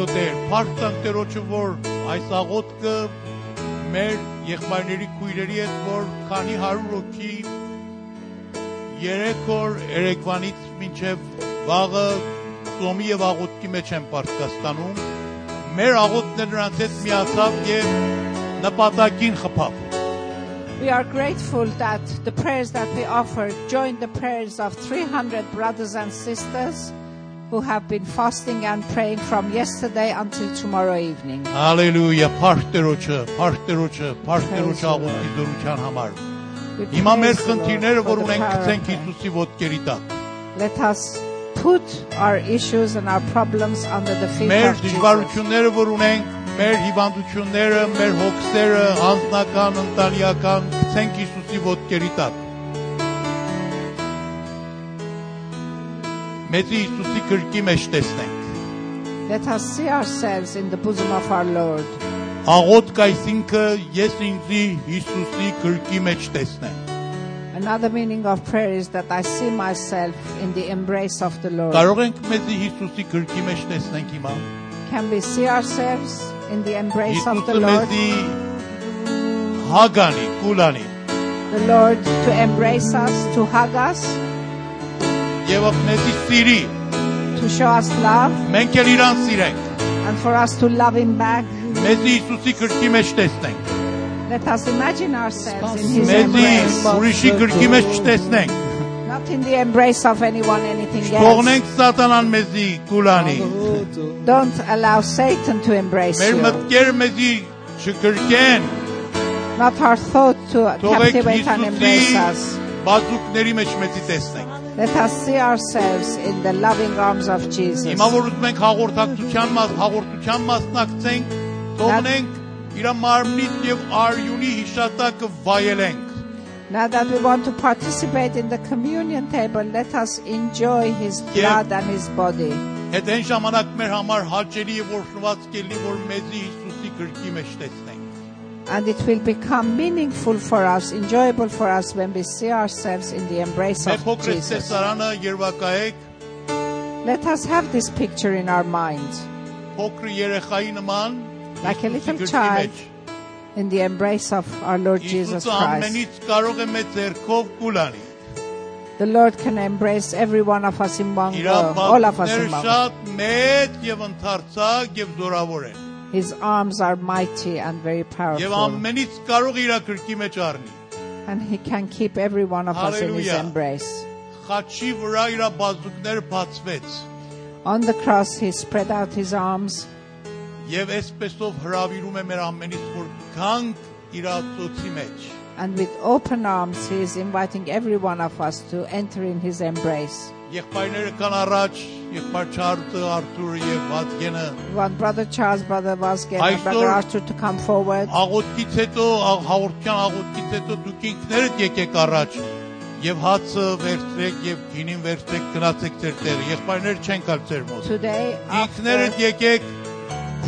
Այո Տեր, փառք Տերոջը, որ այս աղոթքը մեր եղբայրների քույրերի հետ, որ քանի 100 հոգի 3 օր երեկվանից մինչև վաղը ծոմի եւ աղոթքի մեջ են Պարսկաստանում, մեր աղոթքն նրանց հետ միացավ եւ նպատակին խփավ։ We are grateful that the prayers that we offer join the prayers of 300 brothers and sisters who have been fasting and praying from yesterday until tomorrow evening. Հալելույա, փառք Տերոջը, փառք Տերոջը, փառք Praise Տերոջը the աղոթքի դրության համար։ We Հիմա մեր praise the Lord խնդիրները, for որ the ունենք, power of գցենք God. Հիսուսի ոտքերի տակ։ Let us put our issues and our problems under the feet Մեր of Jesus. դժվարությունները, որ ունենք, մեր հիվանդությունները, մեր հոգսերը, անձնական, ընտանեկան, գցենք Հիսուսի ոտքերի տակ։ Let us see ourselves in the bosom of our Lord. Աղոթք այսինքը ես ինձի Հիսուսի քրկի մեջ տեսնեմ։ Another meaning of prayer is that I see myself in the embrace of the Lord. Կարող ենք մեծի Հիսուսի քրկի մեջ տեսնենք հիմա։ Can we see ourselves in the embrace of the Հիսուսը Lord? մեծի հագանի, կուլանի։ The Lord to embrace us, to hug us, Եվ մեծի սիրի, to show us love, մենք էլ իրան սիրենք։ and for us to love Him back. Մեծի Հիսուսի քրկի մեջ տեսնենք։ Let us imagine ourselves in His Մեծի embrace, ուրիշի քրկի մեջ չտեսնենք։ not in the embrace of anyone, anything else. Թողնենք սատանան մեզի կուլանի։ Don't allow Satan to embrace Մեր you. մտքերը մեզի չկրկեն, Not our thought to թողենք captivate and embrace Հիսուսի us. բազուկների մեջ մեծի տեսնենք։ Let us see ourselves in the loving arms of Jesus. Հիմա որ ուզում ենք հաղորդակցության մաս, հաղորդության մասնակցենք, թողնենք իր մարմնից եւ արյունի հիշատակը վայելենք։ Now that we want to participate in the communion table, let us enjoy His blood and His body. Այդ այն ժամանակ մեր համար հաճելի եւ օրհնված կլինի, որ մեզի Հիսուսի քրկի մեջ տեսնենք։ and it will become meaningful for us, enjoyable for us when we see ourselves in the embrace of Jesus. Let us have this picture in our mind. Like a little child in the embrace of our Lord Jesus Christ. The Lord can embrace every one of us in one go, all of us in one go. շատ մեծ եւ ընթարցակ եւ զորավոր են։ His arms are mighty and very Եվ powerful, ամենից կարող է իր քրկի մեջ առնի։ and He can keep every one of us in His Hallelujah. embrace. Խաչի վրա իր բազուկները բացվեց On the cross, He spread out His arms, եւ այսպեսով հravirում է մեր ամենից որ գանք իր ծոցի մեջ։ and with open arms, He is inviting every one of us to enter in His embrace. Եղբայրները կան առաջ, եղբայր Չարլզը, Արթուրը եւ Վազգենը want Brother Charles, Brother and Brother Arthur to come forward. աղոթքից հետո աղ- հաղորդության աղոթքից հետո դուք ինքներդ եկեք առաջ եւ հացը վերցրեք եւ գինին վերցրեք գնացեք ձեր տեղը եղբայրներ չեն գալ ձեր մոտ Today, ինքներդ եկեք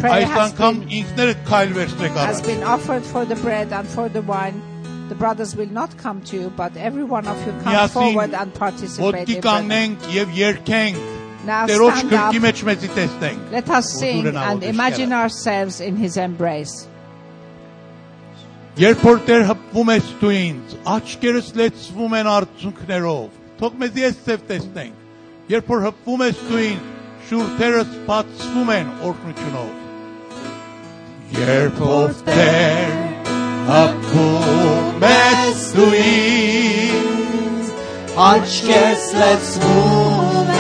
այս has անգամ ինքներդ քայլ վերցրեք has առաջ been offered for the bread and for the wine, the brothers will not come to you, but every one of you come Միասին forward and participate. ոտքի in prayer. կանգնենք եւ երգենք Now Տերոջ stand քրկի up. մեջ մեծի տեսնենք Let us sing Որդուրն and աղոթի imagine շքերը։ ourselves in his embrace. Երբ որ Տեր հպվում ես դու ինձ աչքերս լեցվում են արցունքներով թող մեզ ես ծև տեսնենք Երբ որ հպվում ես դու ինձ շուրթերս բացվում են օրհնությունով Երբ որ Տեր Hakumet suiz Haç kes let's move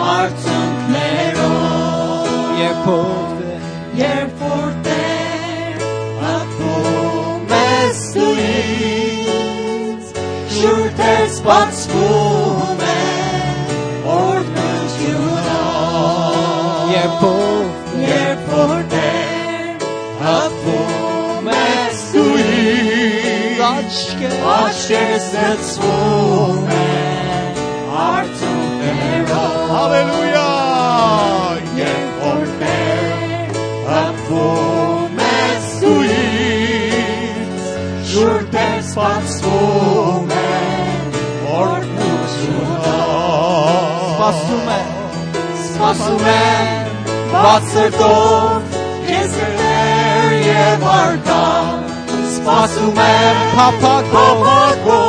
Artık lero Yer forte Yer forte Hakumet suiz Şurtes bats fume Ordnut jura աչքերս լցվում են արցուններով հալելույա! Եւ օրներ հպվում ես դուից շուրտեր սպասվում են օրդուշունա սպասում են սպասում են բացերտով քեզ ներ եւ արդան Masumem papagorgo,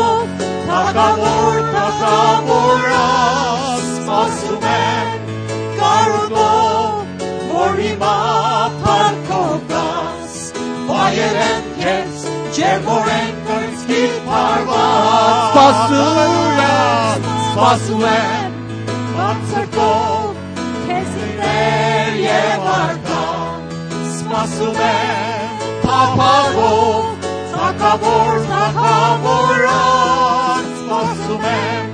tagabor tagaboras. Masumem gargo, morima parkogas. Vayerenkes, jemorenkes kiparvas. Spasuras, spasuem, matzerko, kesinler yevarka. Spasuem, papagorgo. Zakavor, Zakavoran, Spasumen,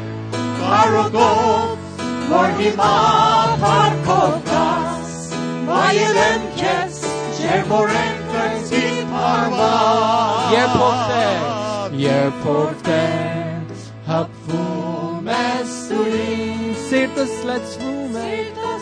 Karogov, Vorhimat, Harkovkas, Vayelen Kes, Jemoren, Kersin, Parma, Yerpoten, Yerpoten, Hapfumes, Sulim, Sirtas, Let's Rumen, Sirtas,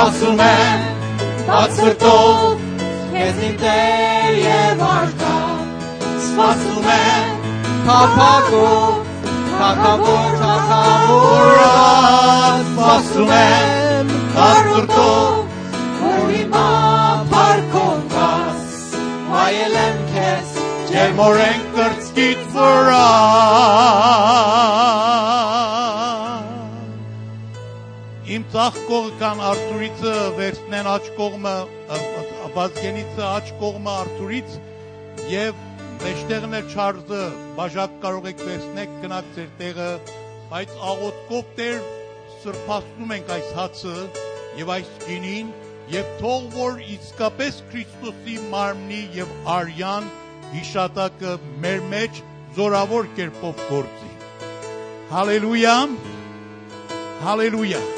Consumer, dat vertoont, het ideeën warta. Spasumer, kapago, kakabor, kakabora. Spasumer, dat vertoont, urima parkongas. Majelemkes, jemorenkertskit vooruit. Իմ ցախ կողը կան Արթուրիցը վերցնեն աչ կողմը Բազգենիցը աչ կողմը Արթուրից եւ մեջտեղն է Չարլզը բաժակ կարող եք վերցնեք գնաք ձեր տեղը բայց աղոթքով Տեր սրբացնում ենք այս հացը եւ այս գինին եւ թող որ իսկապես Քրիստոսի մարմնի եւ արյան հիշատակը մեր մեջ զորավոր կերպով գործի։ Հալելույա։ Հալելույա։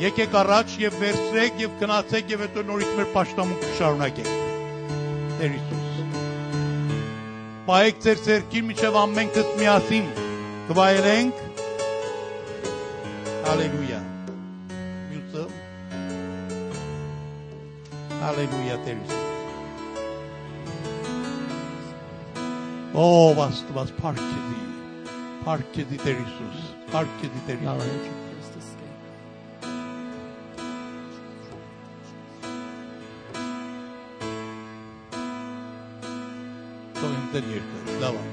Եկեք առաջ եւ վերցրեք եւ գնացեք եւ հետո նորից մեր պաշտամունքը շարունակենք։ Տեր Հիսուս։ Բայեք ձեր ձերքին միջև ամենքս միասին կվայելենք։ Հալելույա։ Մյուսը։ Հալելույա Տեր Հիսուս։ Ով Աստված փառքեզի։ Փառքեզի Տեր Հիսուս։ Փառքեզի Տեր Հիսուս։ than you. Давай.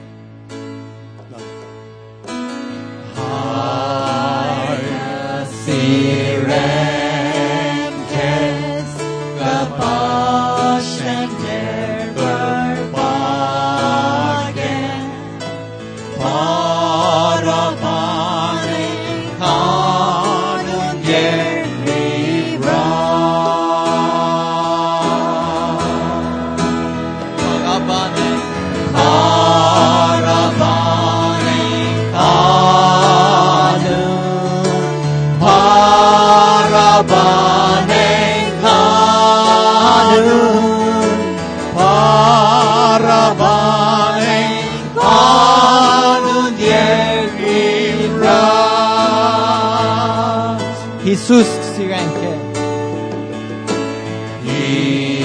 Iisus siranke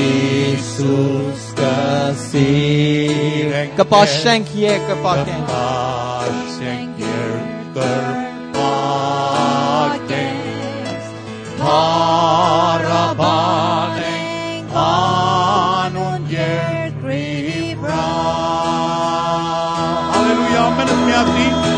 Iisus kasiranke Kepasyang ye kepasyang Kepasyang ye berpakyang Harapaneng anun ye kribra Haleluya, amin, amin, amin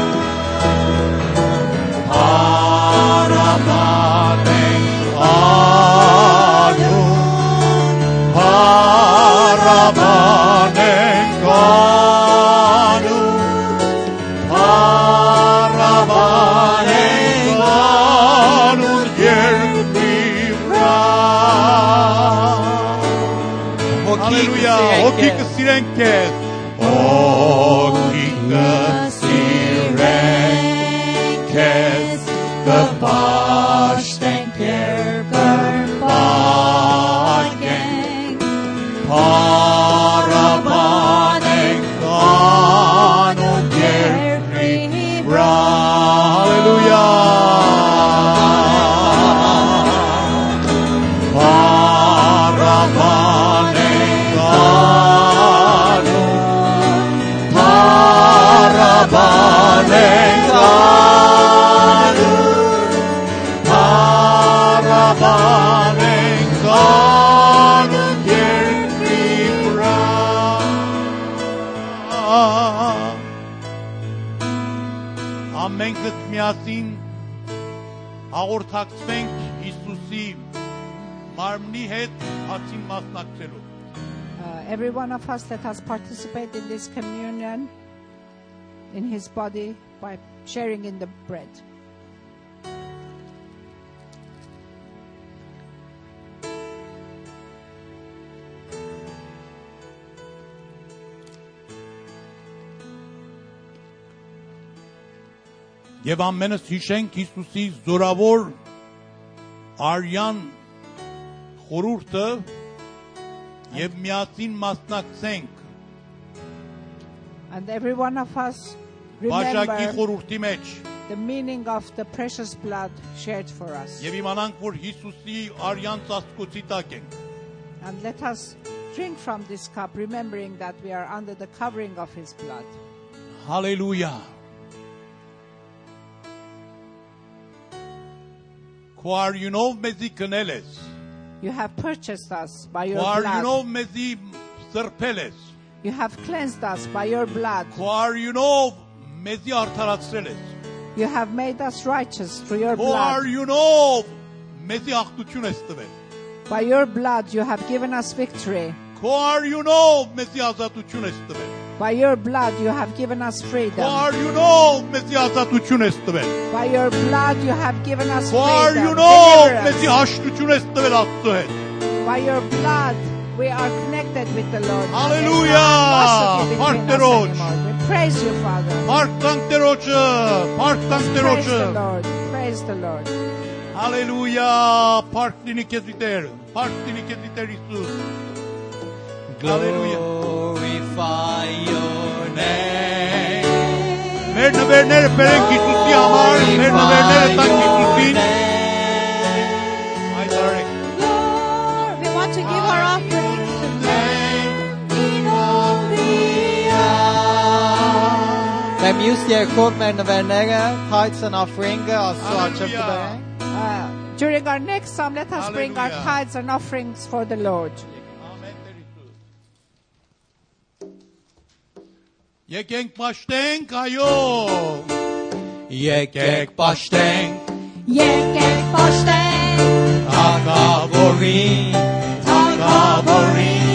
հաղորդակցվենք Հիսուսի մարմնի հետ հացին մասնակցելու Uh, every one of us, let us participate in this communion in his body by sharing in the bread. Եվ ամենս հիշենք Հիսուսի զորավոր արյան խորուրդը եւ միասին մասնակցենք And every one of us Բաշակի remember խորուրդի մեջ the meaning of the precious blood shared for us. եւ իմանանք որ Հիսուսի արյան ծածկոցի տակ ենք And let us drink from this cup, remembering that we are under the covering of his blood. Հալելույա Who are you, mezi kneles. You have purchased us by your Quar blood. Quar unov mezi serpeles. You have cleansed us by your blood. who Quar unov mezi artaratsreles. You have made us righteous through your blood. Who are you, aghtutyun es tvel. By your blood you have given us victory. Who are you, azatutyun es tvel. By your blood you have given us freedom. Boyunov Mesihasa tuçunestve. By your blood you have given us freedom. Boyunov Mesihaş tuçunestve attıhet. By your blood we are connected with the Lord. Hallelujah. Parteroç. We praise you Father. Partan teroçu. Partan teroçu. Praise the Lord. Praise the Lord. Hallelujah. Partlini kesiter. Partlini kesiter Jesus. Hallelujah glorify your name. We want to give our offering. Tithes and uh, During our next song, let's bring our tithes and offerings for the Lord. Yekek baştenk ayo. Yekek baştenk. Yekek baştenk. Takaborin. Takaborin.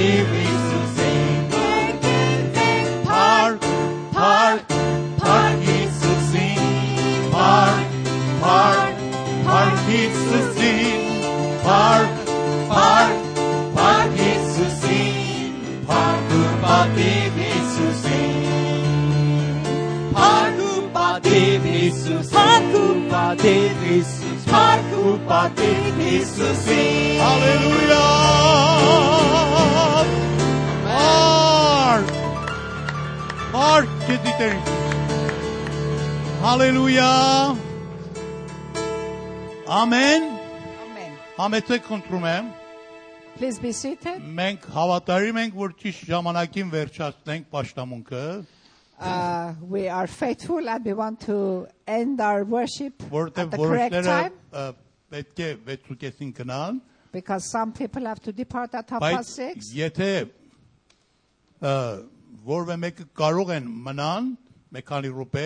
upativ Hallelujah Amen Amen. Համեցեք խնդրում եմ Please be seated. մենք հավատարիմ ենք որ ճիշտ ժամանակին վերջացնենք պաշտամունքը Uh, we are faithful and we want to end our worship at որովհետև the correct որոշները time ը, պետք է 6:30-ին գնան because some people have to depart at half past բայց six. եթե ը, որևէ մեկը կարող են մնան մեկ քանի րոպե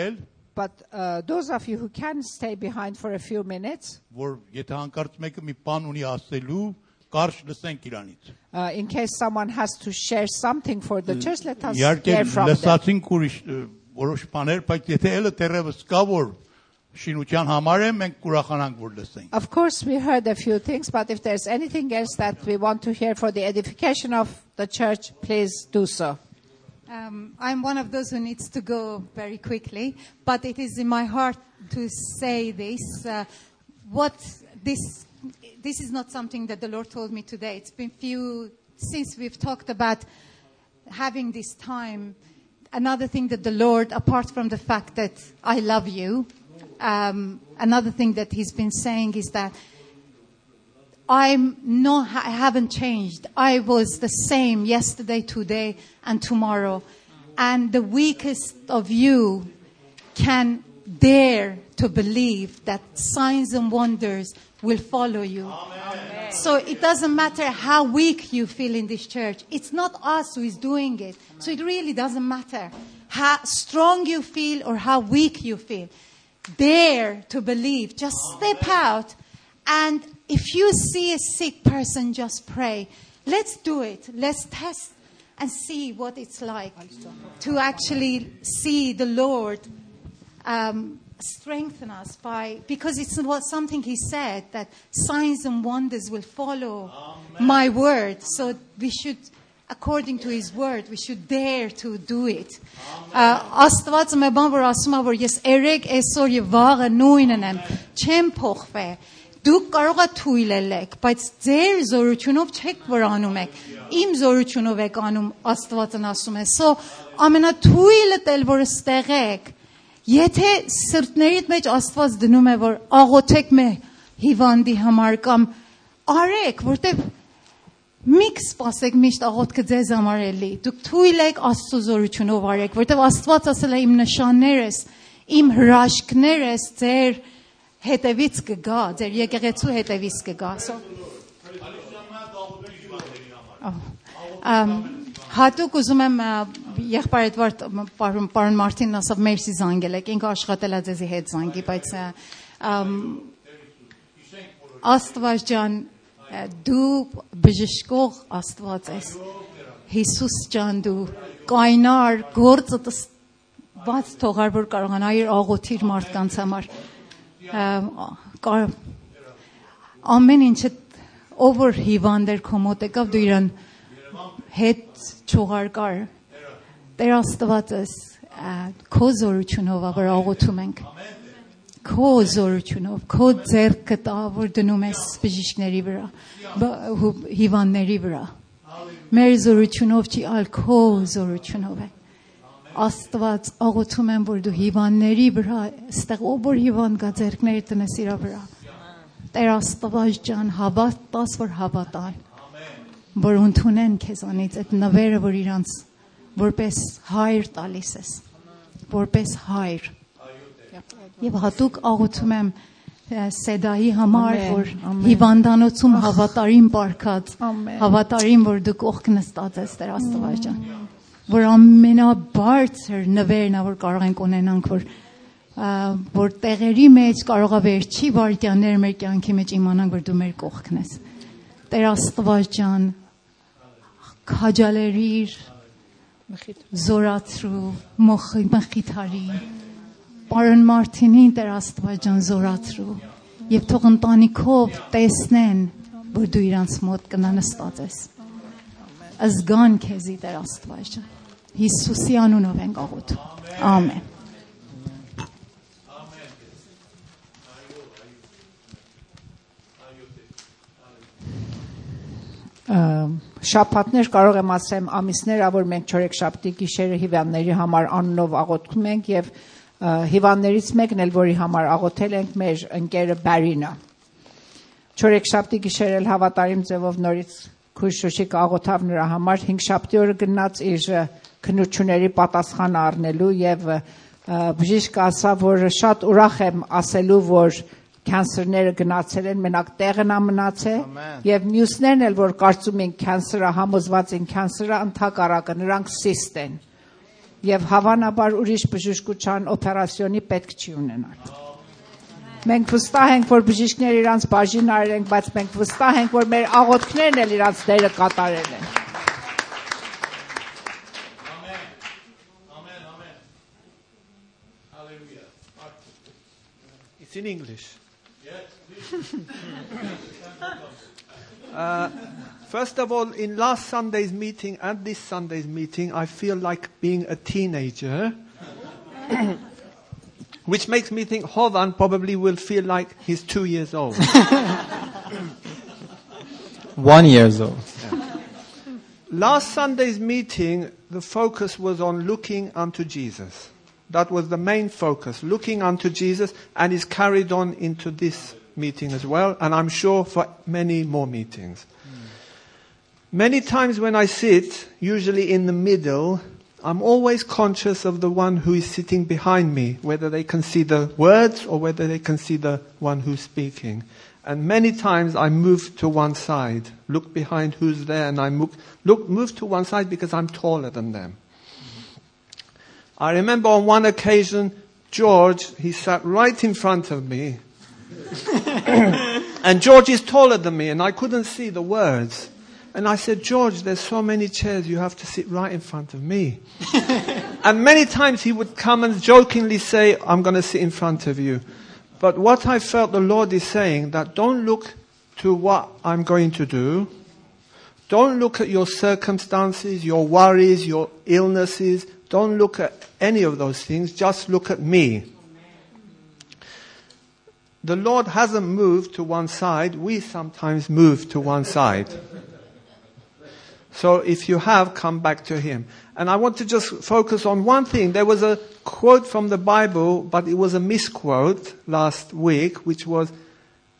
But uh, those of you who can stay behind for a few minutes, որ եթե հանկարծ մեկը մի բան ունի ասելու կարճ լսենք իրանից uh, in case someone has to share something for the church, let us իհարկե hear from them. լսածինք ուրիշ ը, որոշ բաներ բայց եթե ելը դեռևս կա որ շինության համար է մենք կուրախանանք որ լսենք Of course, we heard a few things, but if there's anything else that we want to hear for the edification of the church, please do so. Um, I'm one of those who needs to go very quickly, but it is in my heart to say this. Uh, what this this is not something that the Lord told me today. It's been few since we've talked about having this time. Another thing that the Lord, apart from the fact that I love you, um, another thing that He's been saying is that I'm not, I haven't changed. I was the same yesterday, today, and tomorrow. And the weakest of you can dare to believe that signs and wonders will follow you. So it doesn't matter how weak you feel in this church. It's not us who is doing it. So it really doesn't matter how strong you feel or how weak you feel. Dare to believe. Just step out. And if you see a sick person, just pray. Let's do it. Let's test and see what it's like to actually see the Lord um, strengthen us by because it's what something he said that signs and wonders will follow my word so we should according to his word we should dare to do it Uh, աստվածը մի բան որ ասում է որ ես երեք այսօր եւ վաղը նույնն եմ չեմ փոխվել դուք կարող եք թույլ ելեք բայց ձեր զորությունով չեք որ անում եք իմ զորությունով եք անում աստվածն ասում է so ամենաթույլը տել որ ստեղեք Եթե սրտներիդ մեջ Աստված դնում է որ աղոթեք մե հիվանդի համար կամ արեք, որտեվ մի սպասեք միշտ աղոթքը ձեզ համար էլի։ Դուք թույլ եք Աստծո զորությունով արեք, որտեվ Աստված ասել է իմ նշաններս, իմ հրաշքներս ձեր հետևից կգա, ձեր եկեղեցու հետևից կգա։ So հատուկ ուզում եմ ա, եղբայր Էդվարդ մ, պարոն պարոն Մարտինն ասավ մերսի զանգել եք ինքը աշխատել է ձեզի հետ զանգի բայց Աստված ջան դու բժշկող Աստված ես Հիսուս ջան դու կայնար գործը բաց թողար որ կարողանայիր աղոթիր մարդկանց համար ամեն ինչը ով որ հիվանդ էր քո մոտ եկավ դու իրան հետ չողարկար Տեր Աստվածս քո զորությունով ա, որ աղոթում ենք քո զորությունով քո ձեռքը տա որ դնում ես բժիշկների վրա հիվանդների վրա մեր զորությունով չի այլ քո զորությունով է Աստված աղոթում եմ որ դու հիվանդների վրա ստեղ ով որ հիվանդ գա ձեռքների տնես իրա վրա Տեր Աստված ջան, հավատ տաս որ հավատան։ Որ ընդունեն քեզանից այդ նվերը, որ իրանց որպես հայր տալիս ես։ Որպես հայր։ Եվ հատուկ աղոթում եմ Սեդայի համար, Ամեն, որ ամեն։ հիվանդանոցում հավատարիմ Ամեն։ հավատարիմ, որ դու կողք նստած ես Տեր Աստված ջան որ ամենաբարձր նվերն է որ կարող ենք ունենանք որ որ տեղերի մեջ կարողա վերջի վարքյաններ մեր կյանքի մեջ իմանանք որ դու մեր կողքն ես Տեր Աստված ջան քաջալերիր զորացրու մոխի մխիթարի Պարոն Մարտինին Տեր Աստված ջան զորացրու եւ թող ընտանիքով տեսնեն որ դու իրանց մոտ կնանստած ես ազգան քեզի Տեր Աստված Հիսուսի անունով ենք աղոթում ամեն շաբաթներ կարող եմ ասեմ ամիսներ որ մենք չորեքշաբթի գիշերը հիվանդների համար անունով աղոթում ենք եւ հիվանդներից մեկն էլ որի համար աղոթել ենք մեր ընկերը Բարինը չորեքշաբթի գիշերը հավատարիմ ձևով նորից քույր Շուշիկ աղոթավ նրա համար 5 շաբթի օրը գնաց իր ը, քննությունների պատասխանը առնելու եւ ը, բժիշկը ասավ որ շատ ուրախ եմ ասելու որ կյանսերները գնացել են մենակ տեղն է մնացել եւ մյուսներն էլ որ կարծում են կյանսերը համոզված են կյանսերը ընդհակառակը նրանք սիստ են եւ հավանաբար ուրիշ բժշկության օպերացիոնի պետք չի ունենալ Մենք վստահ ենք, որ բժիշկները իրանց բաժին արել են, բայց մենք վստահ ենք, որ մեր աղոթքներն էլ իրանց դերը կատարել են։ It's in English. Uh, first of all, in last Sunday's meeting and this Sunday's meeting, I feel like being a teenager, which makes me think Hovan probably will feel like he's two years old. One years old. Last Sunday's meeting, the focus was on looking unto Jesus. That was the main focus, looking unto Jesus, and is carried on into this meeting as well, and I'm sure for many more meetings. Hmm. Many times when I sit, usually in the middle, I'm always conscious of the one who is sitting behind me, whether they can see the words or whether they can see the one who's speaking. And many times I move to one side, look behind who's there, and I move, look, move to one side because I'm taller than them. I remember on one occasion, George, he sat right in front of me. and George is taller than me, and I couldn't see the words. And I said, George, there's so many chairs, you have to sit right in front of me. and many times he would come and jokingly say, I'm going to sit in front of you. But what I felt the Lord is saying, that don't look to what I'm going to do. Don't look at your circumstances, your worries, your illnesses. Don't look at any of those things. Just look at me. The Lord hasn't moved to one side. We sometimes move to one side. So if you have, come back to Him. And I want to just focus on one thing. There was a quote from the Bible, but it was a misquote last week, which was,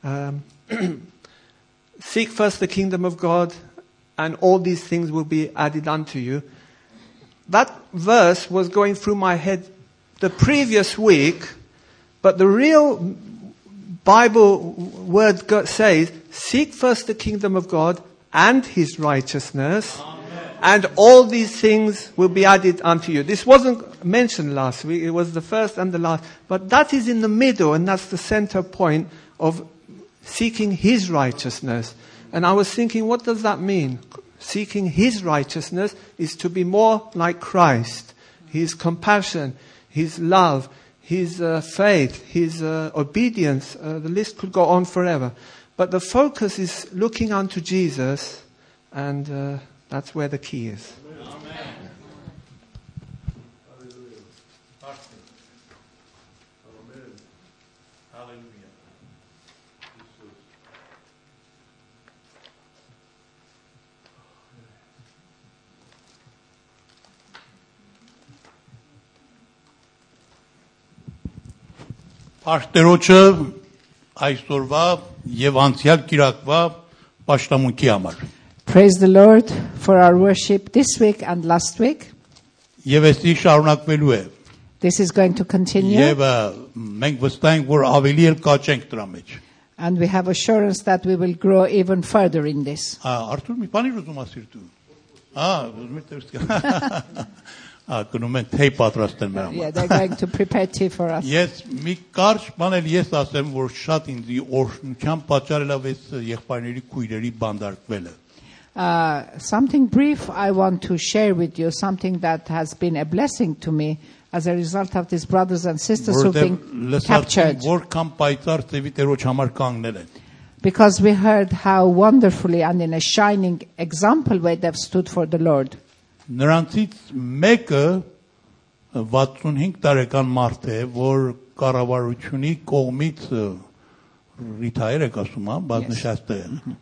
um, seek first the kingdom of God and all these things will be added unto you. That verse was going through my head the previous week, but the real Bible word says, seek first the kingdom of God and his righteousness, and all these things will be added unto you. This wasn't mentioned last week, it was the first and the last, but that is in the middle, and that's the center point of seeking his righteousness. And I was thinking, what does that mean? Seeking his righteousness is to be more like Christ. His compassion, his love, his uh, faith, his uh, obedience, uh, the list could go on forever. But the focus is looking unto Jesus, and uh, that's where the key is. Amen. Partner hocam, այսօրվա եւ անցյալ կիրակվա պաշտամունքի համար։ Praise the Lord for our worship this week and last week. Եվ էստի շարունակվելու է։ This is going to continue. Եվ ը, մենք վստահ ենք, որ ավելի էլ կաճենք դրա մեջ։ And we have assurance that we will grow even further in this. Ա, Արթուր մի բանի ուզում ասիր դու։ Ա, ուզում եմ տեսք։ Ա, գնում են թեյ պատրաստել մեր համար։ Yeah, they're going to prepare tea for us. Ես մի կարճ բան էլ ես ասեմ, որ շատ ինձ օրհնության պատճառել է այս եղբայրների քույրերի բանդարկվելը։ Uh, something brief I want to share with you, something that has been a blessing to me as a result of these brothers and sisters who've Որտեղ been լսած captured. որքան պայծառ ծևի տերոջ համար կանգնել են։ Because we heard how wonderfully and in a shining example way they've stood for the Lord. Նրանցից մեկը 65 տարեկան մարդ է, որ կառավարությունի կողմից ռիթայր եք ասում, հա, բազմաշատը է։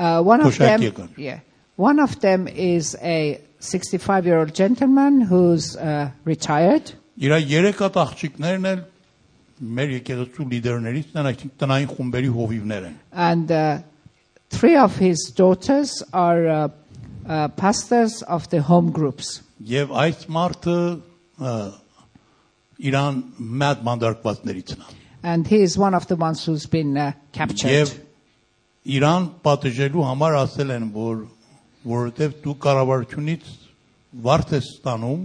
Uh, one of them, Koshakiyakan. yeah, one of them is a 65-year-old gentleman who's uh, retired. Իրա երեք հատ աղջիկներն էլ մեր եկեղեցու լիդերներից են, այսինքն տնային խումբերի հովիվներ են։ And uh, three of his daughters are uh, uh, pastors of the home groups. Եվ այս մարդը ը, Իրան մատ մանդարկվածներից է։ And he is one of the ones who's been uh, captured. Եվ Իրան պատժելու համար ասել են, որ որովհետև դու կառավարությունից վարձ ես ստանում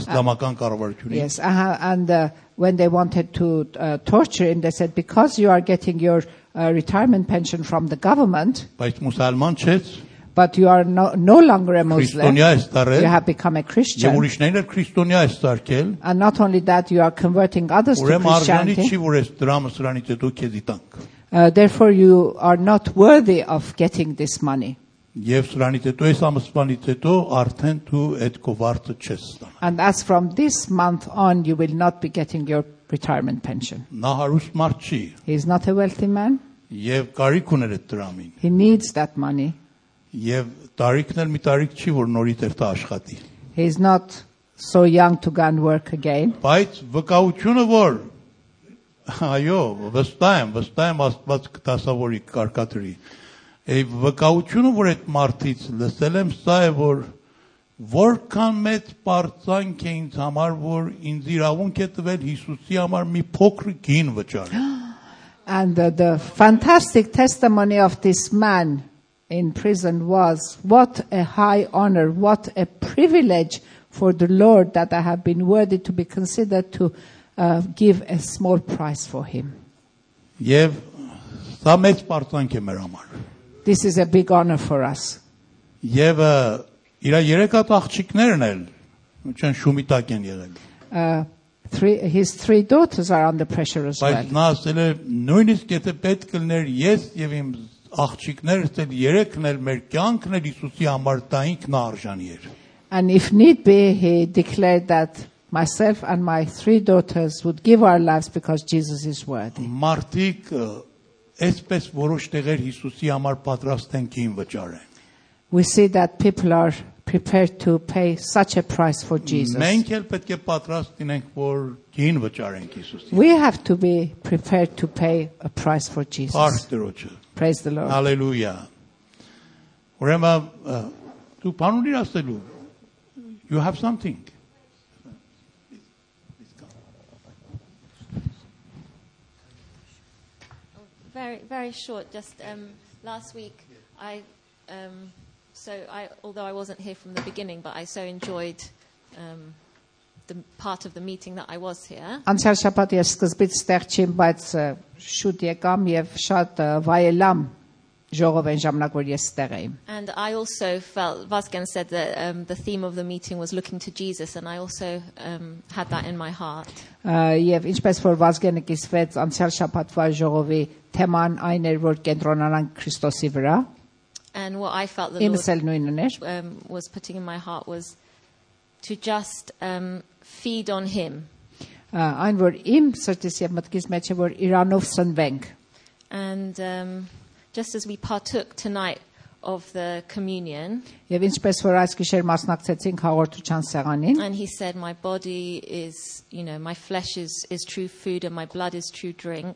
իսլամական կառավարությունից։ Yes, uh, and uh, when they wanted to uh, torture him, they said, because you are getting your uh, retirement pension from the government, Բայց մուսալման չես, but you are no, no longer a Muslim, քրիստոնյա ես you տարել, have become a եւ Christian. ուրիշներն էլ քրիստոնյա ես տարկել, And not only that, you are converting others to ուրեմն արժանի Christianity. չի, որ այս դրամը սրանից հետո քեզի տանք։ Uh, therefore, you are not worthy of getting this money. Եվ սրանից հետո այս ամսվանից հետո արդեն դու այդ քո վարձը չես ստանա։ And as from this month on, you will not be getting your retirement pension. Նա հարուստ մարդ չի He is not a wealthy man. եւ կարիք ուներ այդ դրամին։ He needs that money. Եվ տարիքն էլ մի տարիք չի, որ նորից երթա աշխատի։ He is not so young to go and work again. Բայց վկայությունը որ այո, վստահ եմ, վստահ եմ Աստված կտասավորի կարկադրի։ Այ վկայությունը որ այդ մարդից լսել եմ, սա է որ որքան մեծ բարձանք է ինձ համար, որ ինձ իրավունք է տվել Հիսուսի համար մի փոքր գին վճարել։ And uh, the fantastic testimony of this man in prison was what a high honor, what a privilege for the Lord that I have been worthy to be considered to uh, give a small price for him. Եվ սա մեծ բարձանք է մեր համար։ This is a big honor for us. Եվ ը, իր երեք հատ աղջիկներն էլ չեն շումի տակ են եղել։ Uh, three, his three daughters are under pressure as well. Բայց նա ասել է նույնիսկ եթե պետք կլներ ես եւ իմ աղջիկներս էլ երեքն էլ մեր կյանքն էլ Հիսուսի համար տայինք նա արժանի էր։ And if need be, he declared that myself and my three daughters would give our lives because Jesus is worthy. Մարդիկ ը, այսպես որոշ տեղեր Հիսուսի համար պատրաստ են կին վճարեն։ We see that people are prepared to pay such a price for Jesus. Մենք էլ պետք է պատրաստ լինենք, որ կին վճարենք Հիսուսի։ We have to be prepared to pay a price for Jesus. Փառք Տերոջը։ Praise the Lord. Hallelujah. Wherever uh, tu panuri rastelu, you have something. Very, very short. Just um, last week, I um, so I although I wasn't here from the beginning, but I so enjoyed um, the part of the meeting that I was here. Անցյալ շաբաթ ես սկզբից ստեղ չեմ, բայց շուտ եկամ եւ շատ վայելամ ժողովեն ժամանակ որ ես ստեղ էի։ And I also felt Vasgen said that um, the theme of the meeting was looking to Jesus and I also um, had that in my heart. Եվ ինչպես որ Vasgen-ը կիսվեց անցյալ շաբաթվա ժողովի թեման այն էր որ կենտրոնանանք Քրիստոսի վրա։ And what I felt the Lord um, was putting in my heart was to just um, feed on Him. Ա, Այն որ իմ սրտից եւ մտքից մեջ է որ Իրանով սնվենք։ And um, just as we partook tonight of the communion, Եվ ինչպես որ այս գիշեր մասնակցեցինք հաղորդության սեղանին, and he said, My body is, you know, my flesh is, is true food and my blood is true drink.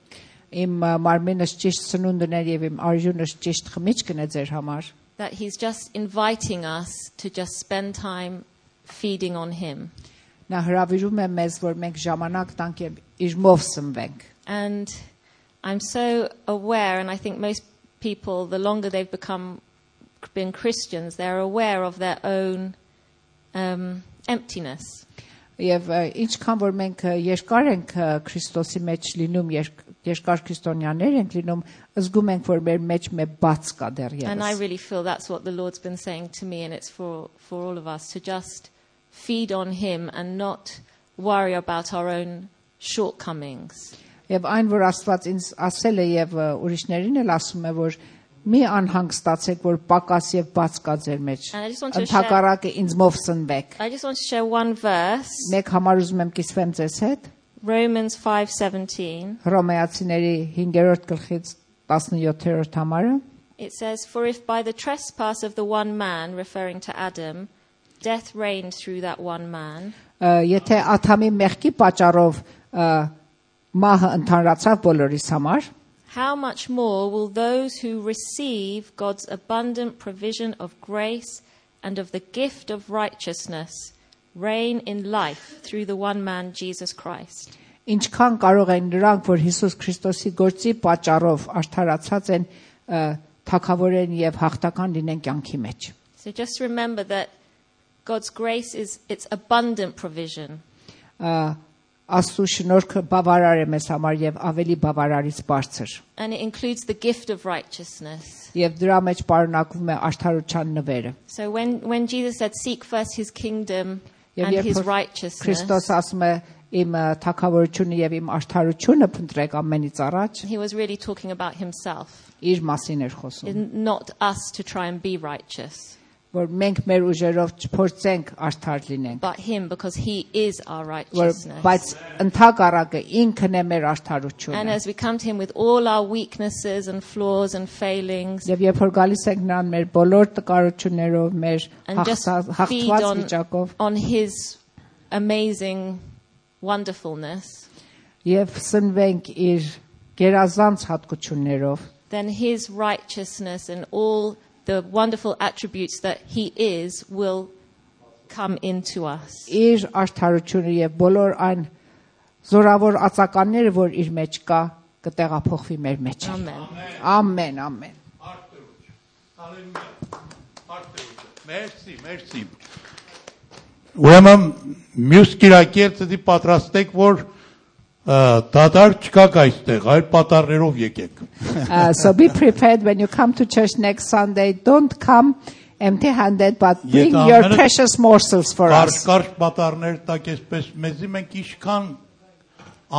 իմ ա, մարմինս ճիշտ սնունդն է եւ իմ արյունս ճիշտ խմիչքն է ձեր համար that He's just inviting us to just spend time feeding on Him. նա հրավիրում է մեզ որ մենք ժամանակ տանք եւ իր մով սնվենք And I'm so aware, and I think most people, the longer they've become been Christians, they're aware of their own um, emptiness. Եվ ը, ինչքան որ մենք ը, երկար ենք ը, Քրիստոսի մեջ լինում, երկ- երկար քրիստոնյաներ ենք լինում, զգում ենք, որ մեր մեջ մի բաց կա And I դեռևս։ really feel that's what the Lord's been saying to me, and it's for, for all of us to just feed on Him and not worry about our own shortcomings. Եվ այն, որ Աստված ինձ ասել է եւ ը, ուրիշներին էլ ասում է, որ մի անհանգստացեք, որ պակաս եւ բաց կա ձեր մեջ։ And I just want to Ընթակարակը ինձ մով սնվեք։ I just want to share one verse, Մեկ համար ուզում եմ կիսվեմ ձեզ հետ։ Romans 5:17. Հռոմեացիների 5-րդ գլխից 17-րդ համարը։ It says, For if by the trespass of the one man, referring to Adam, death reigned through that one man, Ա, Եթե Աթամի մեղքի պատճառով ա, մահը ընդհանրացավ բոլորիս համար, how much more will those who receive God's abundant provision of grace and of the gift of righteousness reign in life through the one man, Jesus Christ? ինչքան կարող են նրանք, որ Հիսուս Քրիստոսի գործի պատճառով արդարացած են, ա, թակավորեն եւ հաղթական լինեն կյանքի մեջ։ So just remember that God's grace is its abundant provision. Ա, Աստծո շնորհքը բավարար է մեզ համար եւ ավելի բավարարից բարձր։ And it includes the gift of righteousness. Եվ դրա մեջ պարունակվում է արդարության նվերը։ So when, when Jesus said, Seek first his kingdom Եվ and երբ his որ righteousness, Քրիստոս ասում է իմ ա, թակավորությունը եւ իմ արդարությունը փնտրեք ամենից առաջ, he was really talking about himself, իր մասին էր խոսում։ and not us to try and be righteous, որ մենք մեր ուժերով չփորձենք արդար լինենք, but him because he is our որ righteousness. բայց ընդհակառակը ինքն է մեր And արդարությունը։ as we come to him with all our weaknesses and flaws and failings, Եվ երբ որ գալիս ենք նրան մեր բոլոր տկարություններով, մեր and just հաղթա- feed հաղթված on, վիճակով on his amazing wonderfulness, եւ սնվենք իր գերազանց հատկություններով, then his righteousness and all the wonderful attributes that he is will come into us. իր արդարությունը եւ բոլոր այն զորավոր ածականները, որ իր մեջ կա, կտեղափոխվի մեր մեջ։ Amen. Ամեն, ամեն։ Արտերուց։ Հալելույա։ Արտերուց։ Մերսի, մերսի։ Ուրեմն մյուս կիրակերտի պատրաստեք, որ ը, դադար չկաք այստեղ, այլ պատարներով եկեք։ Uh, so be prepared when you come to church next Sunday. Don't come empty-handed, but bring Եթե your ամենը- precious morsels for us. Կարճ-կարճ պատարներ տակ այսպես մեզի մենք իշքան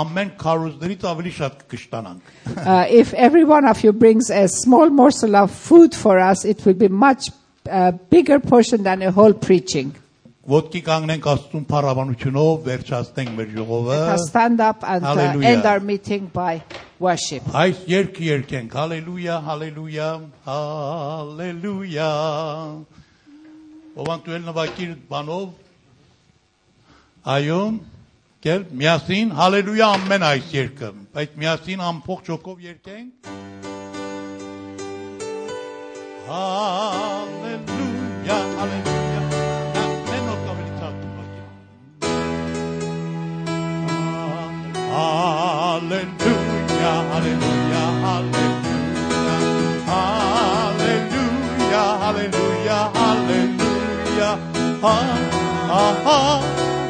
ամեն քարոզներից ավելի շատ կկշտանանք։ Uh, if every one of you brings a small morsel of food for us, it will be much uh, bigger portion than a whole preaching. Ոտքի կանգնենք Աստծուն փառաբանությունով, վերջացնենք մեր ժողովը։ stand up and uh, end our meeting by worship. Այս երգը երգենք։ Հալելույա, հալելույա, հալելույա։ Ովանք դու ել նվակիր բանով։ Այո։ Կեր միասին հալելույա ամեն այս երգը։ Բայց միասին ամփոխ ճոկով երգենք։ Հալելույա, հալելույա։ Hallelujah, hallelujah, hallelujah. Hallelujah, hallelujah, hallelujah. Ha, ha, ha,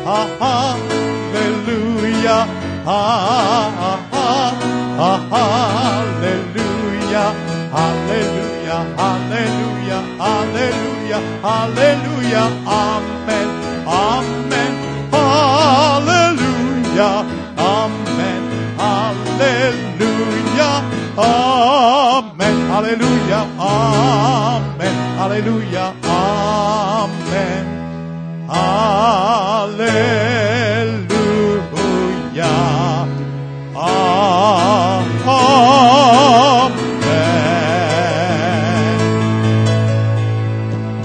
ha, hallelujah. Ha, ha, ha, ha, hallelujah. Hallelujah, hallelujah, hallelujah, hallelujah. Amen, amen. Hallelujah, Amen. Hallelujah. Amen. Hallelujah. Amen. Hallelujah. Amen.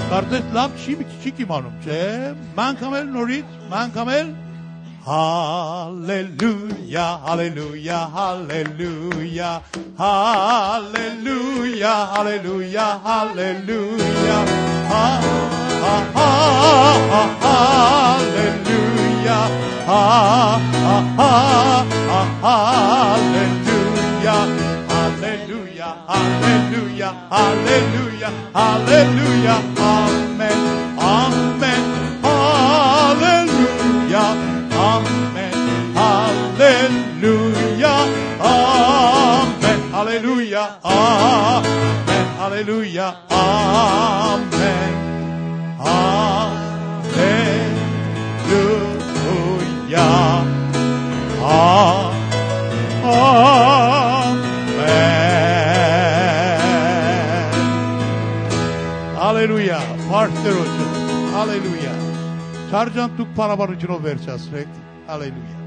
Startet lam çi mi çi ki manum. Şey, man kamel norit, man kamel Hallelujah, hallelujah, hallelujah, hallelujah, hallelujah, hallelujah. Ha, ha, ha, ha, hallelujah. Ha, ha, ha, ha, hallelujah. Hallelujah, hallelujah, hallelujah, hallelujah, amen, amen, hallelujah, amen, hallelujah, amen, hallelujah, amen, hallelujah, amen. Hallelujah. Partner olsun. Hallelujah. Çarcan tuk parabarıcını vereceğiz. Hallelujah.